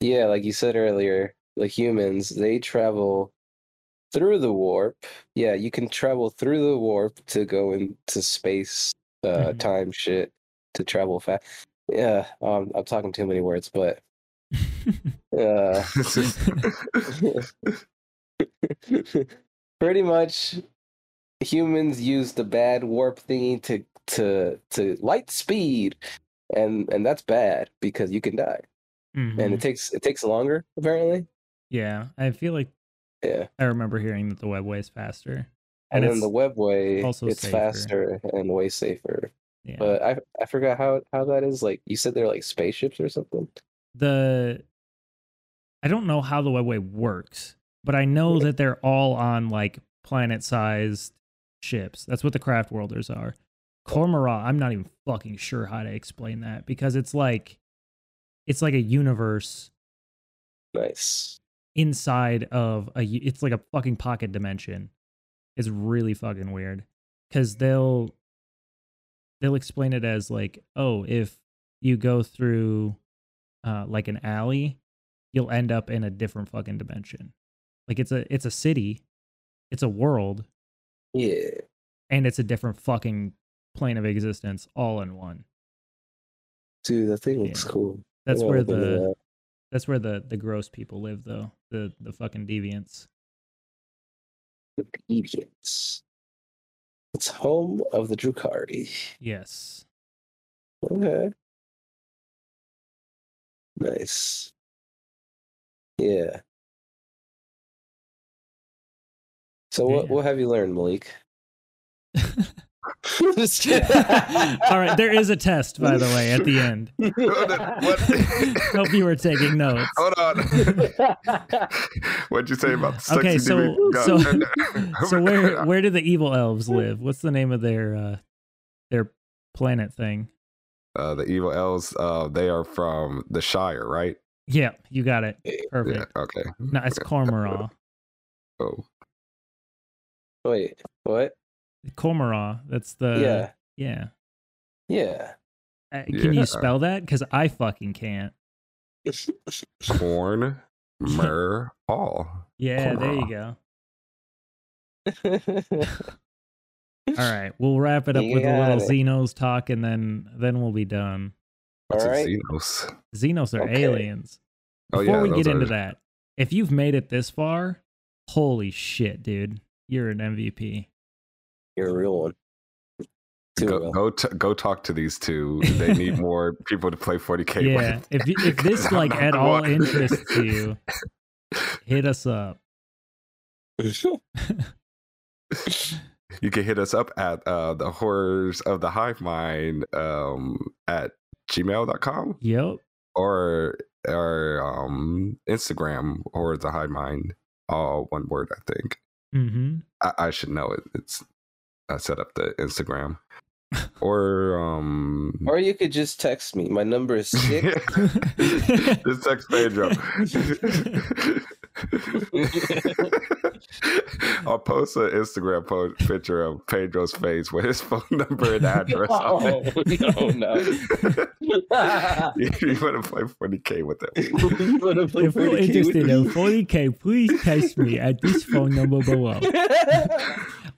yeah, like you said earlier, the humans, they travel through the warp. Yeah, you can travel through the warp to go into space, uh, mm-hmm. time shit to travel fast. Yeah, um, I'm talking too many words, but. [LAUGHS] uh, [LAUGHS] [LAUGHS] pretty much humans use the bad warp thingy to to to light speed, and and that's bad because you can die, mm-hmm. and it mm-hmm. takes it takes longer apparently. Yeah, I feel like yeah, I remember hearing that the webway is faster, and, and then the webway also it's safer. faster and way safer. Yeah. But I I forgot how how that is. Like you said, they're like spaceships or something. The I don't know how the webway works, but I know that they're all on like planet-sized ships. That's what the craft worlders are. Commorragh, I'm not even fucking sure how to explain that because it's like it's like a universe nice inside of a it's like a fucking pocket dimension. It's really fucking weird cuz they'll they'll explain it as like, "Oh, if you go through uh like an alley, you'll end up in a different fucking dimension." Like it's a it's a city, it's a world. Yeah. And it's a different fucking plane of existence all in one. Dude, that thing looks cool. That's where the that. that's where the the gross people live though. The the fucking deviants. The deviants. It's home of the Drukhari. Yes. Okay. Nice. Yeah. So yeah. what what have you learned, Malik? [LAUGHS] All right, there is a test, by the way, at the end. [LAUGHS] [LAUGHS] Hope you were taking notes. Hold on. What'd you say about the okay? So, so, so where where do the evil elves live? What's the name of their uh, their planet thing? Uh, the evil elves. Uh, they are from the Shire, right? Yeah, you got it. Perfect. Yeah, okay. No, it's Commorragh. Oh. Wait, what? Commorragh. That's the yeah yeah yeah. Uh, can yeah. you spell that? Because I fucking can't. Corn, mer, all. [LAUGHS] Yeah, there you go. [LAUGHS] All right, we'll wrap it up you with a little it. Xenos talk, and then then we'll be done. What's All right. Xenos? Xenos are okay. aliens. Before oh, yeah, we get are... into that, if you've made it this far, holy shit, dude. You're an MVP. You're a real one. go go, t- go talk to these two. They need [LAUGHS] more people to play 40k. Yeah, with. if if this [LAUGHS] like at all interests you, [LAUGHS] hit us up. you can hit us up at uh, the horrors of the hive mind um, at gmail.com. Yep. Or or um, Instagram or the hive mind, all one word, I think. Mm-hmm. I, I should know it. It's I set up the Instagram. or um [LAUGHS] or you could just text me my number is six [LAUGHS] just text pedro [LAUGHS] [LAUGHS] I'll post an Instagram post picture of Pedro's face with his phone [LAUGHS] number and address. oh, [LAUGHS] no, no. you, want to play 40K with him. if you're interested in 40K, please text me at this phone number below.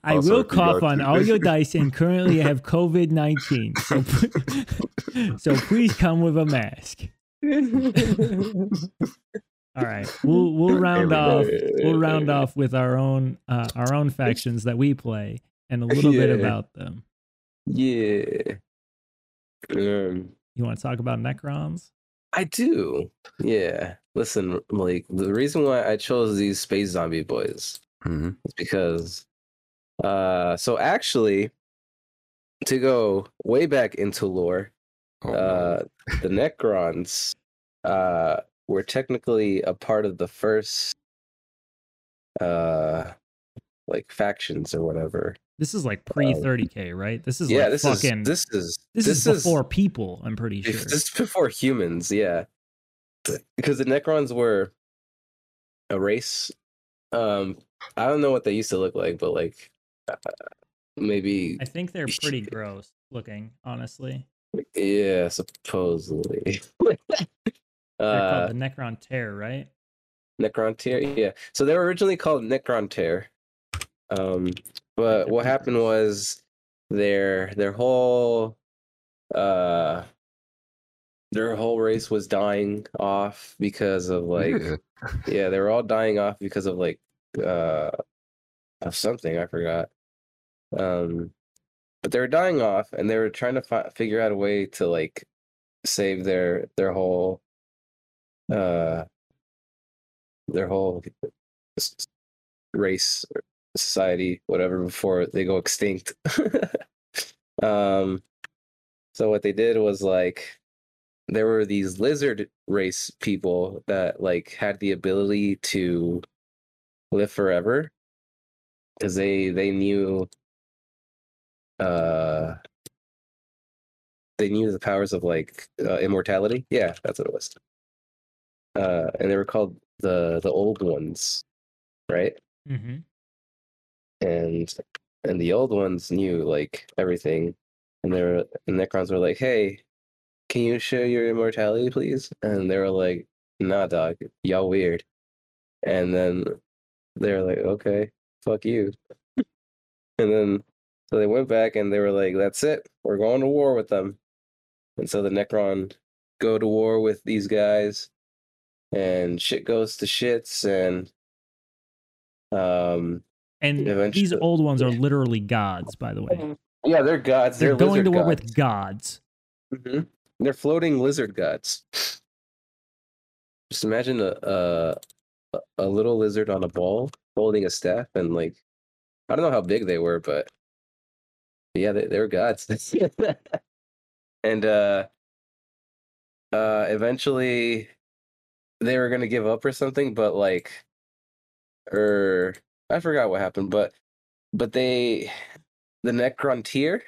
I also, will cough on all your dice and currently have COVID 19. So, so please come with a mask. All right, [LAUGHS] we'll we'll round off we'll round off with our own uh, our own factions that we play and a [LAUGHS] little yeah. bit about them. Yeah. Um, you want to talk about Necrons? I do. Yeah. Listen, like the reason why I chose these space zombie boys mm-hmm. is because, uh, so actually, to go way back into lore, oh, uh, the [LAUGHS] Necrons, uh, we're technically a part of the first uh like factions or whatever. This is like pre 30k, um, right? This is yeah, like this fucking. Is, this is this, this is before people. I'm pretty sure. This is before humans, yeah. Because the Necrons were a race. Um, I don't know what they used to look like, but like uh, maybe. I think they're [LAUGHS] pretty gross looking, honestly. Yeah, supposedly. [LAUGHS] They're uh, called the Necrontyr, right? Necrontyr, yeah. So they were originally called Necrontyr. Um, but what happened was their their whole uh their whole race was dying off because of like yeah, yeah they were all dying off because of like uh of something I forgot. Um but they were dying off and they were trying to fi- figure out a way to like save their their whole uh, their whole race, society, whatever, before they go extinct. [LAUGHS] um, so what they did was like there were these lizard race people that like had the ability to live forever because they they knew uh they knew the powers of like uh, immortality yeah that's what it was uh, and they were called the the old ones, right? Mm-hmm. And and the old ones knew like everything, and they were and Necrons were like, "Hey, can you show your immortality, please?" And they were like, "Nah, dog, y'all weird." And then they were like, "Okay, fuck you." and then so they went back and they were like, "That's it, we're going to war with them." And so the Necron go to war with these guys and shit goes to shits and um and these old ones are literally gods by the way mm-hmm. yeah they're gods they're, they're going to war gods. with gods mm-hmm. they're floating lizard gods just imagine a, a a little lizard on a ball holding a staff and like i don't know how big they were but yeah they, they were gods [LAUGHS] and uh uh eventually they were gonna give up or something, but like, or er, I forgot what happened, but but they, the Necrontyr,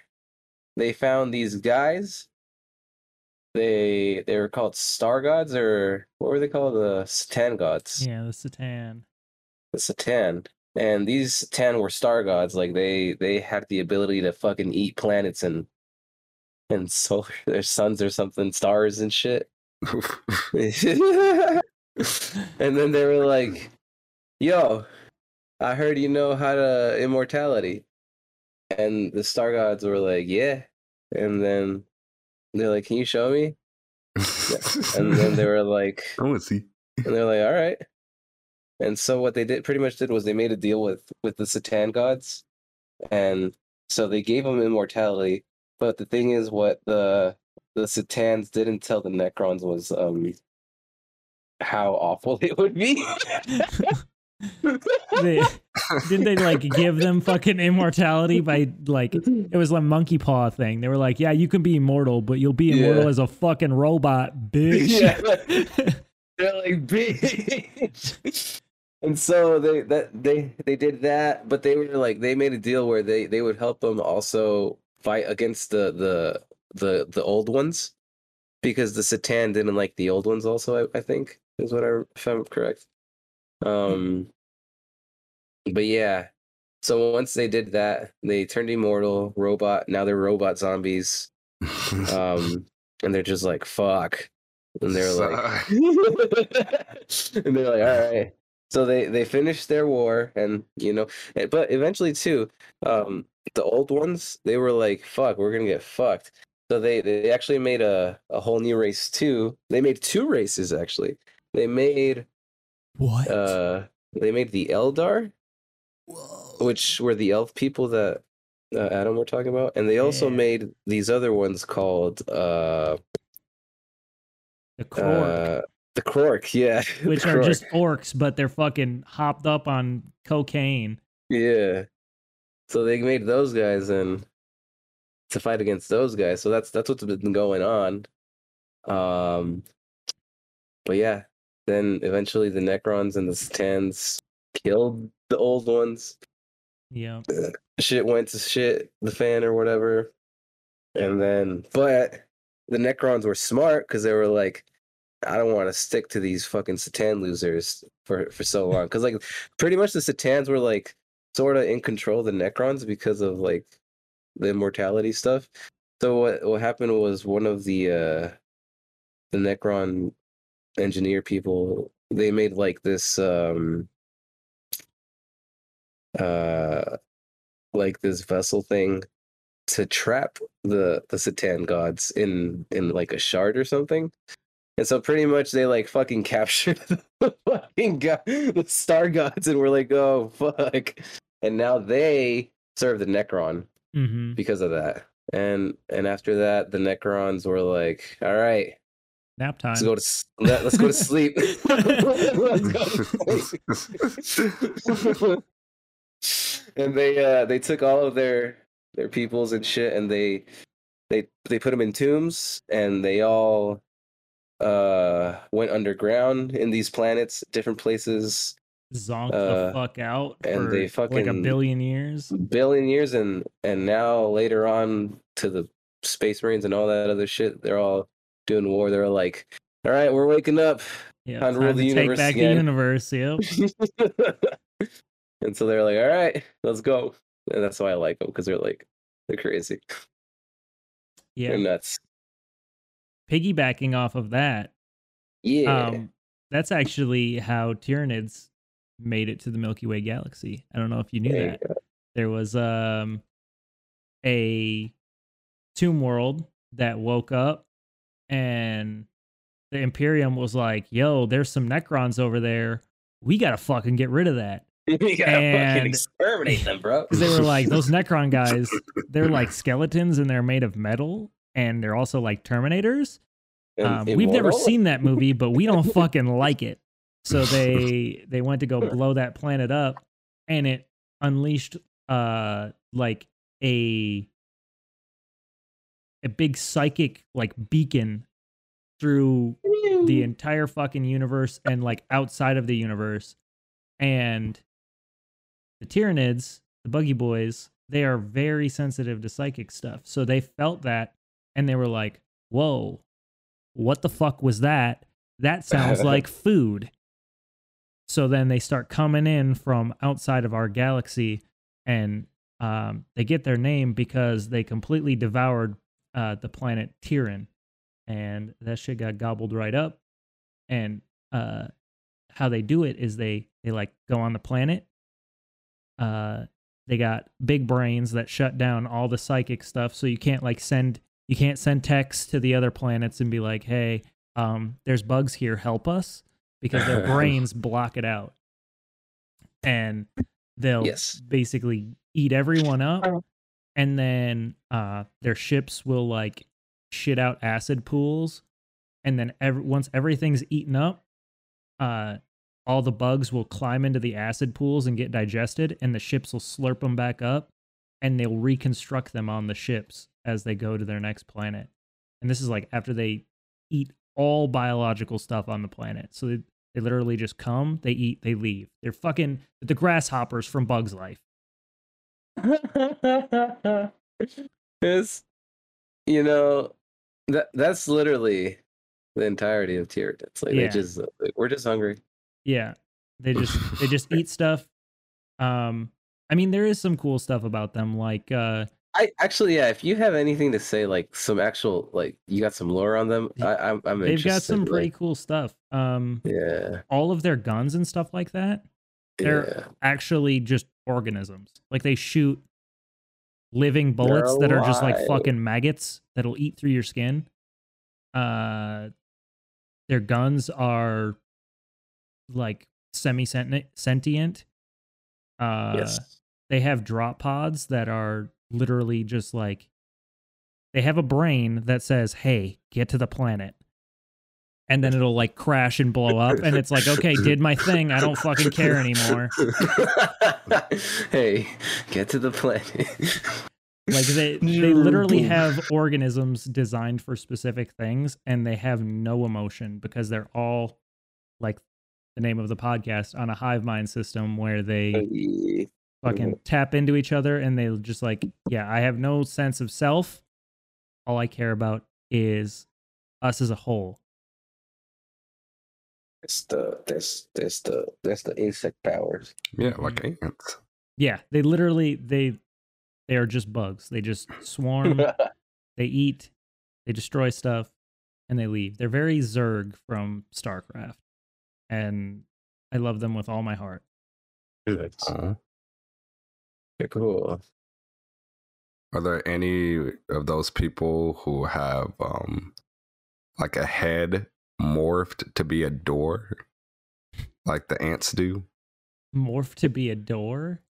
they found these guys. They they were called star gods, or what were they called? The C'tan gods. Yeah, the C'tan. The C'tan, and these C'tan were star gods. Like they they had the ability to fucking eat planets and and [LAUGHS] solar their suns or something, stars and shit. [LAUGHS] and then they were like, "Yo, I heard you know how to immortality." And the star gods were like, "Yeah." And then they're like, "Can you show me?" yeah. And then they were like, I want to see. And they're like, all right. And so what they did pretty much did was they made a deal with with the C'tan gods, and so they gave them immortality. But the thing is, what the the C'tans didn't tell the Necrons was um how awful [LAUGHS] it would be. [LAUGHS] they, didn't they like give them fucking immortality by like it was like monkey paw thing. They were like, yeah, you can be immortal, but you'll be immortal yeah. as a fucking robot, bitch. [LAUGHS] Yeah. They're like bitch. and so they that they they did that, but they were like they made a deal where they they would help them also fight against the the the the old ones because the C'tan didn't like the old ones also I, I think is what I if I'm correct. Um but yeah. So once they did that, they turned immortal, robot, now they're robot zombies. um [LAUGHS] and they're just like fuck. And they're like [LAUGHS] [LAUGHS] and they're like all right. So they they finished their war and you know but eventually too um the old ones they were like fuck we're going to get fucked so they they actually made a a whole new race too. They made two races actually. They made what? Uh, they made the Eldar, Whoa. which were the elf people that uh, Adam were talking about, and they also yeah. made these other ones called uh, the Krork. Uh, the Krork, yeah, [LAUGHS] which are just orcs, but they're fucking hopped up on cocaine. Yeah, so they made those guys, and to fight against those guys. So that's that's what's been going on. Um, but yeah, then eventually the Necrons and the C'tans killed the old ones. Yeah, shit went to shit the fan or whatever, and then but the Necrons were smart because they were like, I don't want to stick to these fucking C'tan losers for for so long because like pretty much the C'tans were like sort of in control of the Necrons because of like the immortality stuff. So what what happened was one of the uh the Necron engineer people they made like this um uh like this vessel thing to trap the the C'tan gods in in like a shard or something. And so pretty much they like fucking [LAUGHS] captured the fucking god, the star gods and we're like, oh fuck. And now they serve the Necron mm-hmm. because of that. And and after that, the Necrons were like, "All right, nap time. Let's go to let, us go to sleep." [LAUGHS] [LAUGHS] and they uh they took all of their their peoples and shit, and they they they put them in tombs, and they all uh went underground in these planets, different places zonked uh, the fuck out and they fucking like a billion years? billion years and and now later on to the space marines and all that other shit they're all doing war. They're like all right we're waking up. Yeah time to rule the universe take back again. the universe yep. [LAUGHS] And so they're like all right let's go. And that's why i like them because they're like they're crazy. Yeah. They're nuts. Piggybacking off of that yeah. um, that's actually how Tyranids made it to the Milky Way galaxy. I don't know if you knew there that. You there was um a tomb world that woke up and the Imperium was like, "Yo, there's some Necrons over there. We gotta fucking get rid of that." [LAUGHS] we gotta and, fucking exterminate them, bro. [LAUGHS] Because they were like, those [LAUGHS] Necron guys, they're like skeletons and they're made of metal, and they're also like Terminators. Um, we've never seen that movie, but we don't fucking like it. So [LAUGHS] they they went to go blow that planet up, and it unleashed uh like a a big psychic like beacon through the entire fucking universe and like outside of the universe. And the Tyranids, the Buggy Boys, they are very sensitive to psychic stuff. So they felt that and they were like, whoa, what the fuck was that? That sounds [LAUGHS] like food. So then they start coming in from outside of our galaxy, and um, they get their name because they completely devoured uh, the planet Tyran, and that shit got gobbled right up. And uh, how they do it is they they like go on the planet. Uh, they got big brains that shut down all the psychic stuff, so you can't like send you can't send texts to the other planets and be like, "Hey, um, there's bugs here, help us," because their [LAUGHS] brains block it out, and they'll yes. basically eat everyone up, oh. and then uh, their ships will like shit out acid pools, and then every, once everything's eaten up, uh, all the bugs will climb into the acid pools and get digested, and the ships will slurp them back up, and they'll reconstruct them on the ships as they go to their next planet. And this is like after they eat all biological stuff on the planet. So they, literally just come, they eat, they leave. They're fucking the grasshoppers from Bugs Life. [LAUGHS] it's you know that that's literally the entirety of Tyranids. Like yeah. they just we're just hungry. Yeah. They just they just [LAUGHS] eat stuff. Um I mean there is some cool stuff about them like uh I actually, yeah. If you have anything to say, like some actual, like you got some lore on them, I, I'm, I'm. They've got some pretty like, cool stuff. Um, yeah. All of their guns and stuff like that, they're yeah. actually just organisms. Like they shoot living bullets that are just like fucking maggots that'll eat through your skin. Uh, their guns are like semi sentient. Uh, yes. They have drop pods that are literally just like they have a brain that says, "Hey, get to the planet." And then it'll like crash and blow up and it's like, "Okay, did my thing. I don't fucking care anymore." [LAUGHS] hey, get to the planet. like they [LAUGHS] they literally have organisms designed for specific things and they have no emotion because they're all like the name of the podcast on a hive mind system where they fucking tap into each other and they just like, yeah, I have no sense of self. All I care about is us as a whole. It's the that's that's the that's the insect powers. Yeah, like mm-hmm. ants. Yeah, they literally they they are just bugs. They just swarm, [LAUGHS] they eat, they destroy stuff, and they leave. They're very Zerg from StarCraft. And I love them with all my heart. Good. Cool. Are there any of those people who have um like a head morphed to be a door? Like the ants do? Morphed to be a door?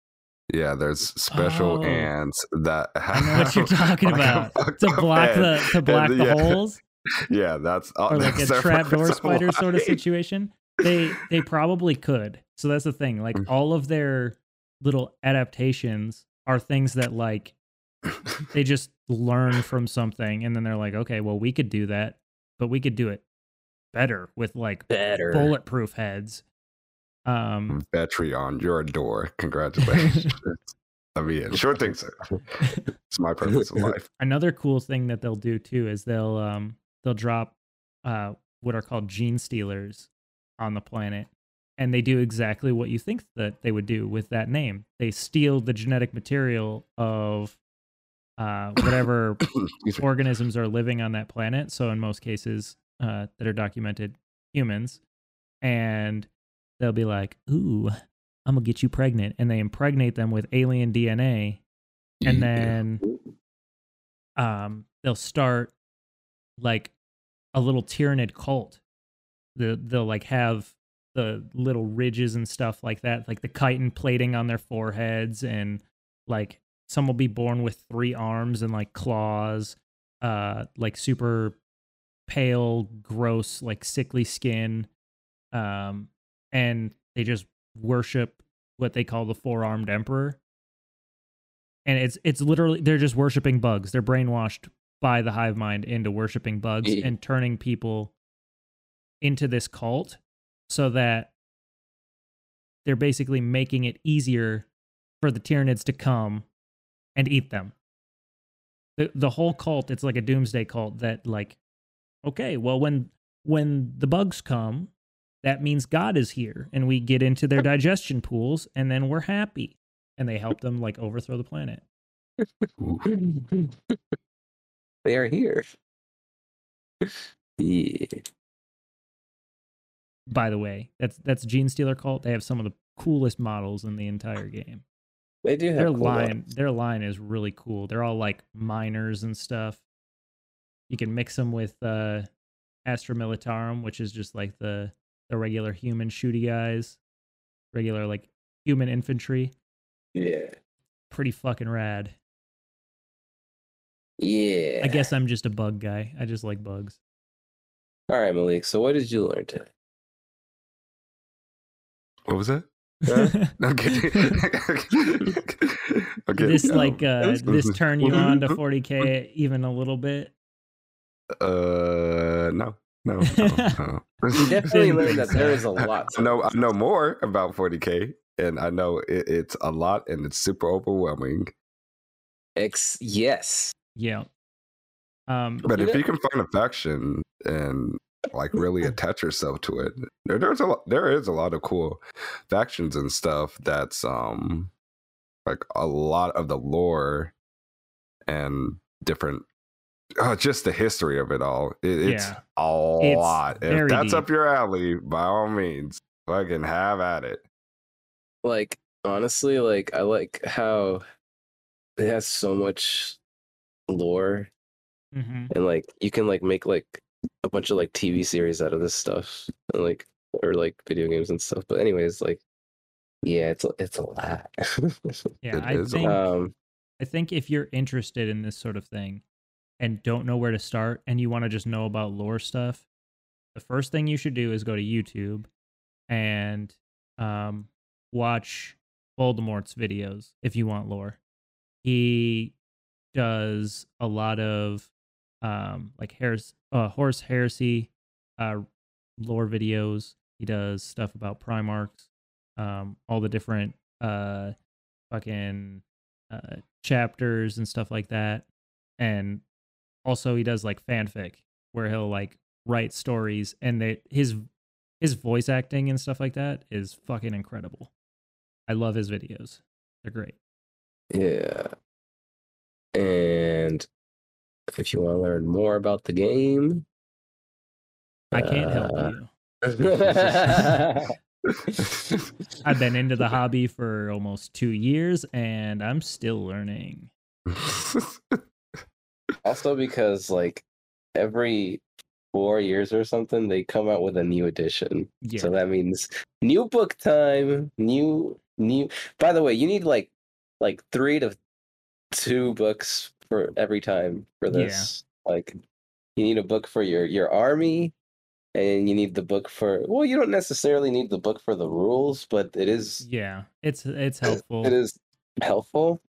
Yeah, there's special oh, ants that have [LAUGHS] I know what you're talking like about. To block the to block and, the yeah. [LAUGHS] holes. Yeah, that's uh, or like that's a [LAUGHS] trapdoor spider sort of situation. They they probably could. So that's the thing. Like mm. all of their little adaptations are things that like [COUGHS] they just learn from something and then they're like, okay, well, we could do that, but we could do it better with like better bulletproof heads. Um, Vetreon, you're a door. Congratulations. [LAUGHS] I mean, sure thing, sir. It's my purpose in life. Another cool thing that they'll do too is they'll um they'll drop uh what are called gene stealers on the planet and they do exactly what you think that they would do with that name. They steal the genetic material of uh, [COUGHS] whatever organisms are living on that planet. So in most cases uh, that are documented, humans, and they'll be like, "Ooh, I'm gonna get you pregnant," and they impregnate them with alien DNA, and then um, they'll start like a little Tyranid cult. They'll, they'll like have the little ridges and stuff like that, like the chitin plating on their foreheads, and like some will be born with three arms and like claws, uh, like super pale, gross, like sickly skin, um, and they just worship what they call the four armed emperor. And it's it's literally they're just worshiping bugs. They're brainwashed by the hive mind into worshiping bugs and turning people into this cult so that they're basically making it easier for the Tyranids to come and eat them. The the whole cult, it's like a doomsday cult that like, okay, well when when the bugs come, that means God is here and we get into their digestion pools and then we're happy. And they help them like overthrow the planet. [LAUGHS] they are here. [LAUGHS] yeah by the way. That's that's Gene Stealer Cult. They have some of the coolest models in the entire game. They do have their cool line. Their line is really cool. They're all like miners and stuff. You can mix them with uh, Astra Militarum, which is just like the the regular human shooty guys, regular like human infantry. Yeah. Pretty fucking rad. Yeah. I guess I'm just a bug guy. I just like bugs. All right, Malik. So what did you learn today? What was that? Huh? [LAUGHS] [LAUGHS] okay. okay. This like uh this turn you on to 40k even a little bit? Uh no. No, [LAUGHS] no, no. you definitely learned that there is a lot. I know, I know more about 40k, and I know it, it's a lot, and it's super overwhelming. X, yes, yeah. Um, but if you can find a faction and like really attach yourself to it, there, there's a lot, there is a lot of cool factions and stuff. That's um, like a lot of the lore and different uh, just the history of it all. It, it's yeah. a it's lot. If that's deep. up your alley, by all means, fucking have at it. Like honestly, like I like how it has so much lore, mm-hmm. and like you can like make like a bunch of like TV series out of this stuff, and like or like video games and stuff. But anyways, like yeah, it's it's a lot. [LAUGHS] yeah, it I think um, I think if you're interested in this sort of thing and don't know where to start and you want to just know about lore stuff, the first thing you should do is go to YouTube and um, watch Baldermort's videos if you want lore. He does a lot of um, like Harris, uh, Horus Heresy uh, lore videos. He does stuff about Primarchs, um, all the different uh, fucking uh, chapters and stuff like that. And also he does like fanfic where he'll like write stories and they his his voice acting and stuff like that is fucking incredible. I love his videos. They're great. Yeah. And if you want to learn more about the game, I can't help uh, you. [LAUGHS] I've been into the hobby for almost two years and I'm still learning. [LAUGHS] also because like every four years or something, they come out with a new edition. Yeah. So that means new book time, new new. By the way, you need like like three to two books for every time for this. Yeah. Like you need a book for your your army, and you need the book for. Well, you don't necessarily need the book for the rules, but it is. Yeah, it's it's helpful. It is helpful,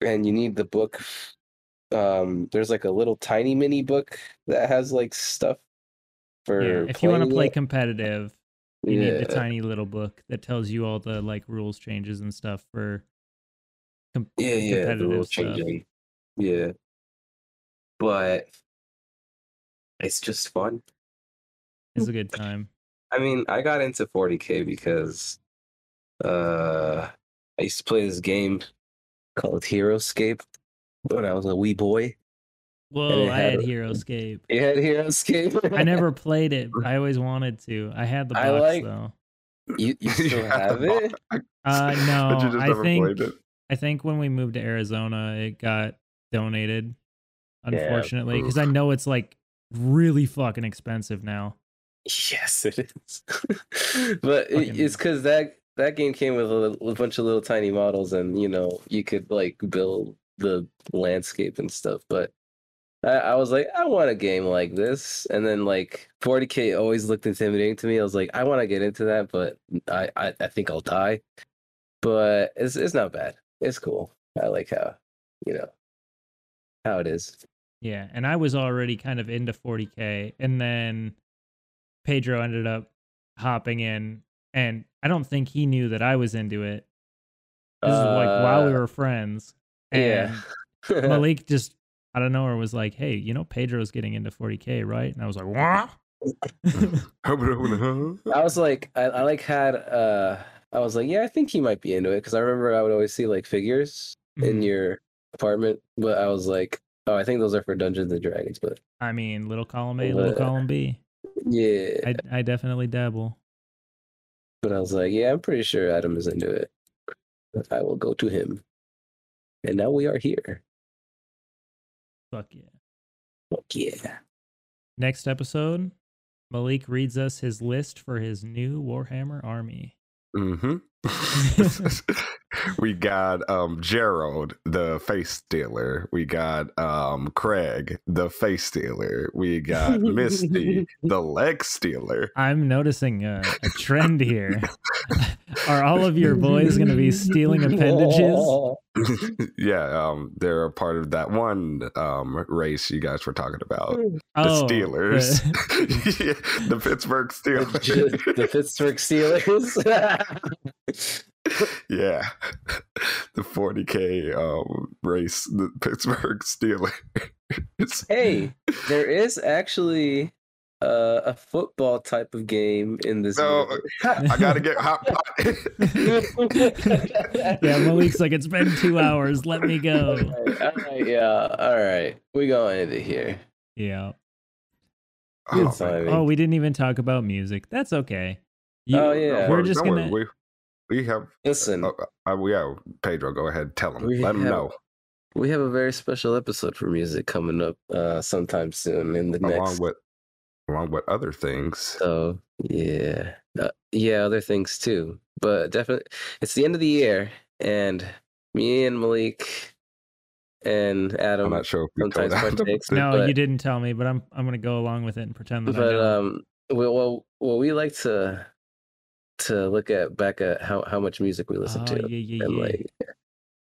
and you need the book um there's like a little tiny mini book that has like stuff for yeah, if you want to play it. competitive you yeah. need the tiny little book that tells you all the like rules changes and stuff for com- yeah yeah the rules changing yeah but it's just fun it's a [LAUGHS] good time i mean i got into 40k because uh i used to play this game called Heroscape when I was a wee boy. Whoa, I had, Heroscape. You had Heroscape? [LAUGHS] I never played it. [LAUGHS] I always wanted to. I had the box I like, though. You, you still have it? Uh no. I think I think when we moved to Arizona it got donated. Unfortunately, because yeah. I know it's like really fucking expensive now. Yes, it is. [LAUGHS] but it, it's because that that game came with a, a bunch of little tiny models, and you know you could like build the landscape and stuff. But I, I, was like, I want a game like this. And then like 40k always looked intimidating to me. I was like, I want to get into that, but I, I, I think I'll die. But it's it's not bad. It's cool. I like how you know how it is. Yeah, and I was already kind of into 40k, and then Pedro ended up hopping in, and I don't think he knew that I was into it. This uh, is like while we uh, were friends, and yeah. [LAUGHS] Malik just I don't know, or was like, "Hey, you know, Pedro's getting into 40k, right?" And I was like, "What?" [LAUGHS] I was like, I, I like had uh, I was like, yeah, I think he might be into it because I remember I would always see like figures mm-hmm. in your apartment, but I was like, oh, I think those are for Dungeons and Dragons. But I mean, little column A, but, little column B. Yeah, I I definitely dabble. But I was like, yeah, I'm pretty sure Adam is into it. I will go to him and now we are here. Fuck yeah. Fuck yeah. Next episode, Malik reads us his list for his new Warhammer army. Mm-hmm. [LAUGHS] [LAUGHS] [LAUGHS] [LAUGHS] we got um Gerald, the face stealer. We got um Craig, the face stealer. We got Misty, [LAUGHS] the leg stealer. I'm noticing a, a trend here. [LAUGHS] Are all of your boys going to be stealing appendages? [LAUGHS] yeah, um, they're a part of that one um race you guys were talking about. Oh, the Steelers. The, [LAUGHS] yeah, the Pittsburgh Steelers. The, the Pittsburgh Steelers. [LAUGHS] yeah, the 40k um, race, the Pittsburgh Steelers. hey, there is actually uh, a football type of game in this. No, [LAUGHS] I gotta get hot pot. [LAUGHS] yeah, Malik's like, it's been two hours. Let me go. All right, all right yeah, all right. We going into here. Yeah. Oh, oh, we didn't even talk about music. That's okay. You, oh yeah, we're just gonna. We, we have listen. Uh, uh, we have Pedro. Go ahead, tell him. We Let him know. We have a very special episode for music coming up uh, sometime soon in the along next. With, along with other things. So yeah, uh, yeah, other things too. But definitely, it's the end of the year, and me and Malik and Adam. I'm not sure. sometimes [LAUGHS] partakes. No, but, you didn't tell me, but I'm I'm gonna go along with it and pretend that. But um, well, well, we like to to look at back at how, how much music we listen oh, to yeah, yeah, and yeah. like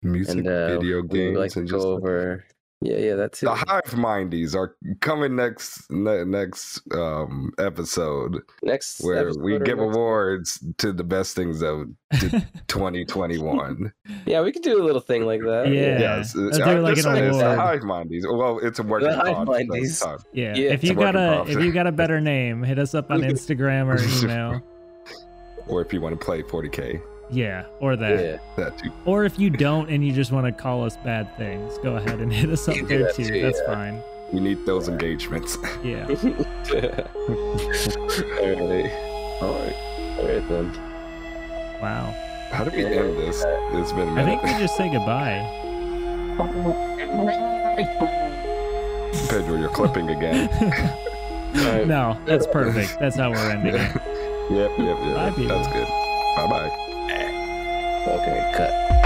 music, and, uh, video games, like and go just over. Yeah, yeah, that's it. The Hive Mindies are coming next ne- next um episode. Next, where episode we give awards to the best things of 2021. [LAUGHS] yeah, we could do a little thing like that. Yeah, yes. Let's do like an award. the Hive Mindies. Well, it's a working the Hive Mindies. Yeah. yeah, if you got a if you got a better name, hit us up [LAUGHS] on Instagram or email or if you want to play 40k. Yeah, or that. Yeah. That too. Or if you don't and you just want to call us bad things, go ahead and [LAUGHS] hit us up there that too. too. That's yeah. fine. We need those engagements. [LAUGHS] Yeah. [LAUGHS] All right. All right. All right then. Wow. How did we end this? It's been. I think we just say goodbye. Pedro, you're clipping again. no, that's perfect. That's how we're ending it. Yep, yep, yep. Bye, That's good. Bye bye. Okay, cut.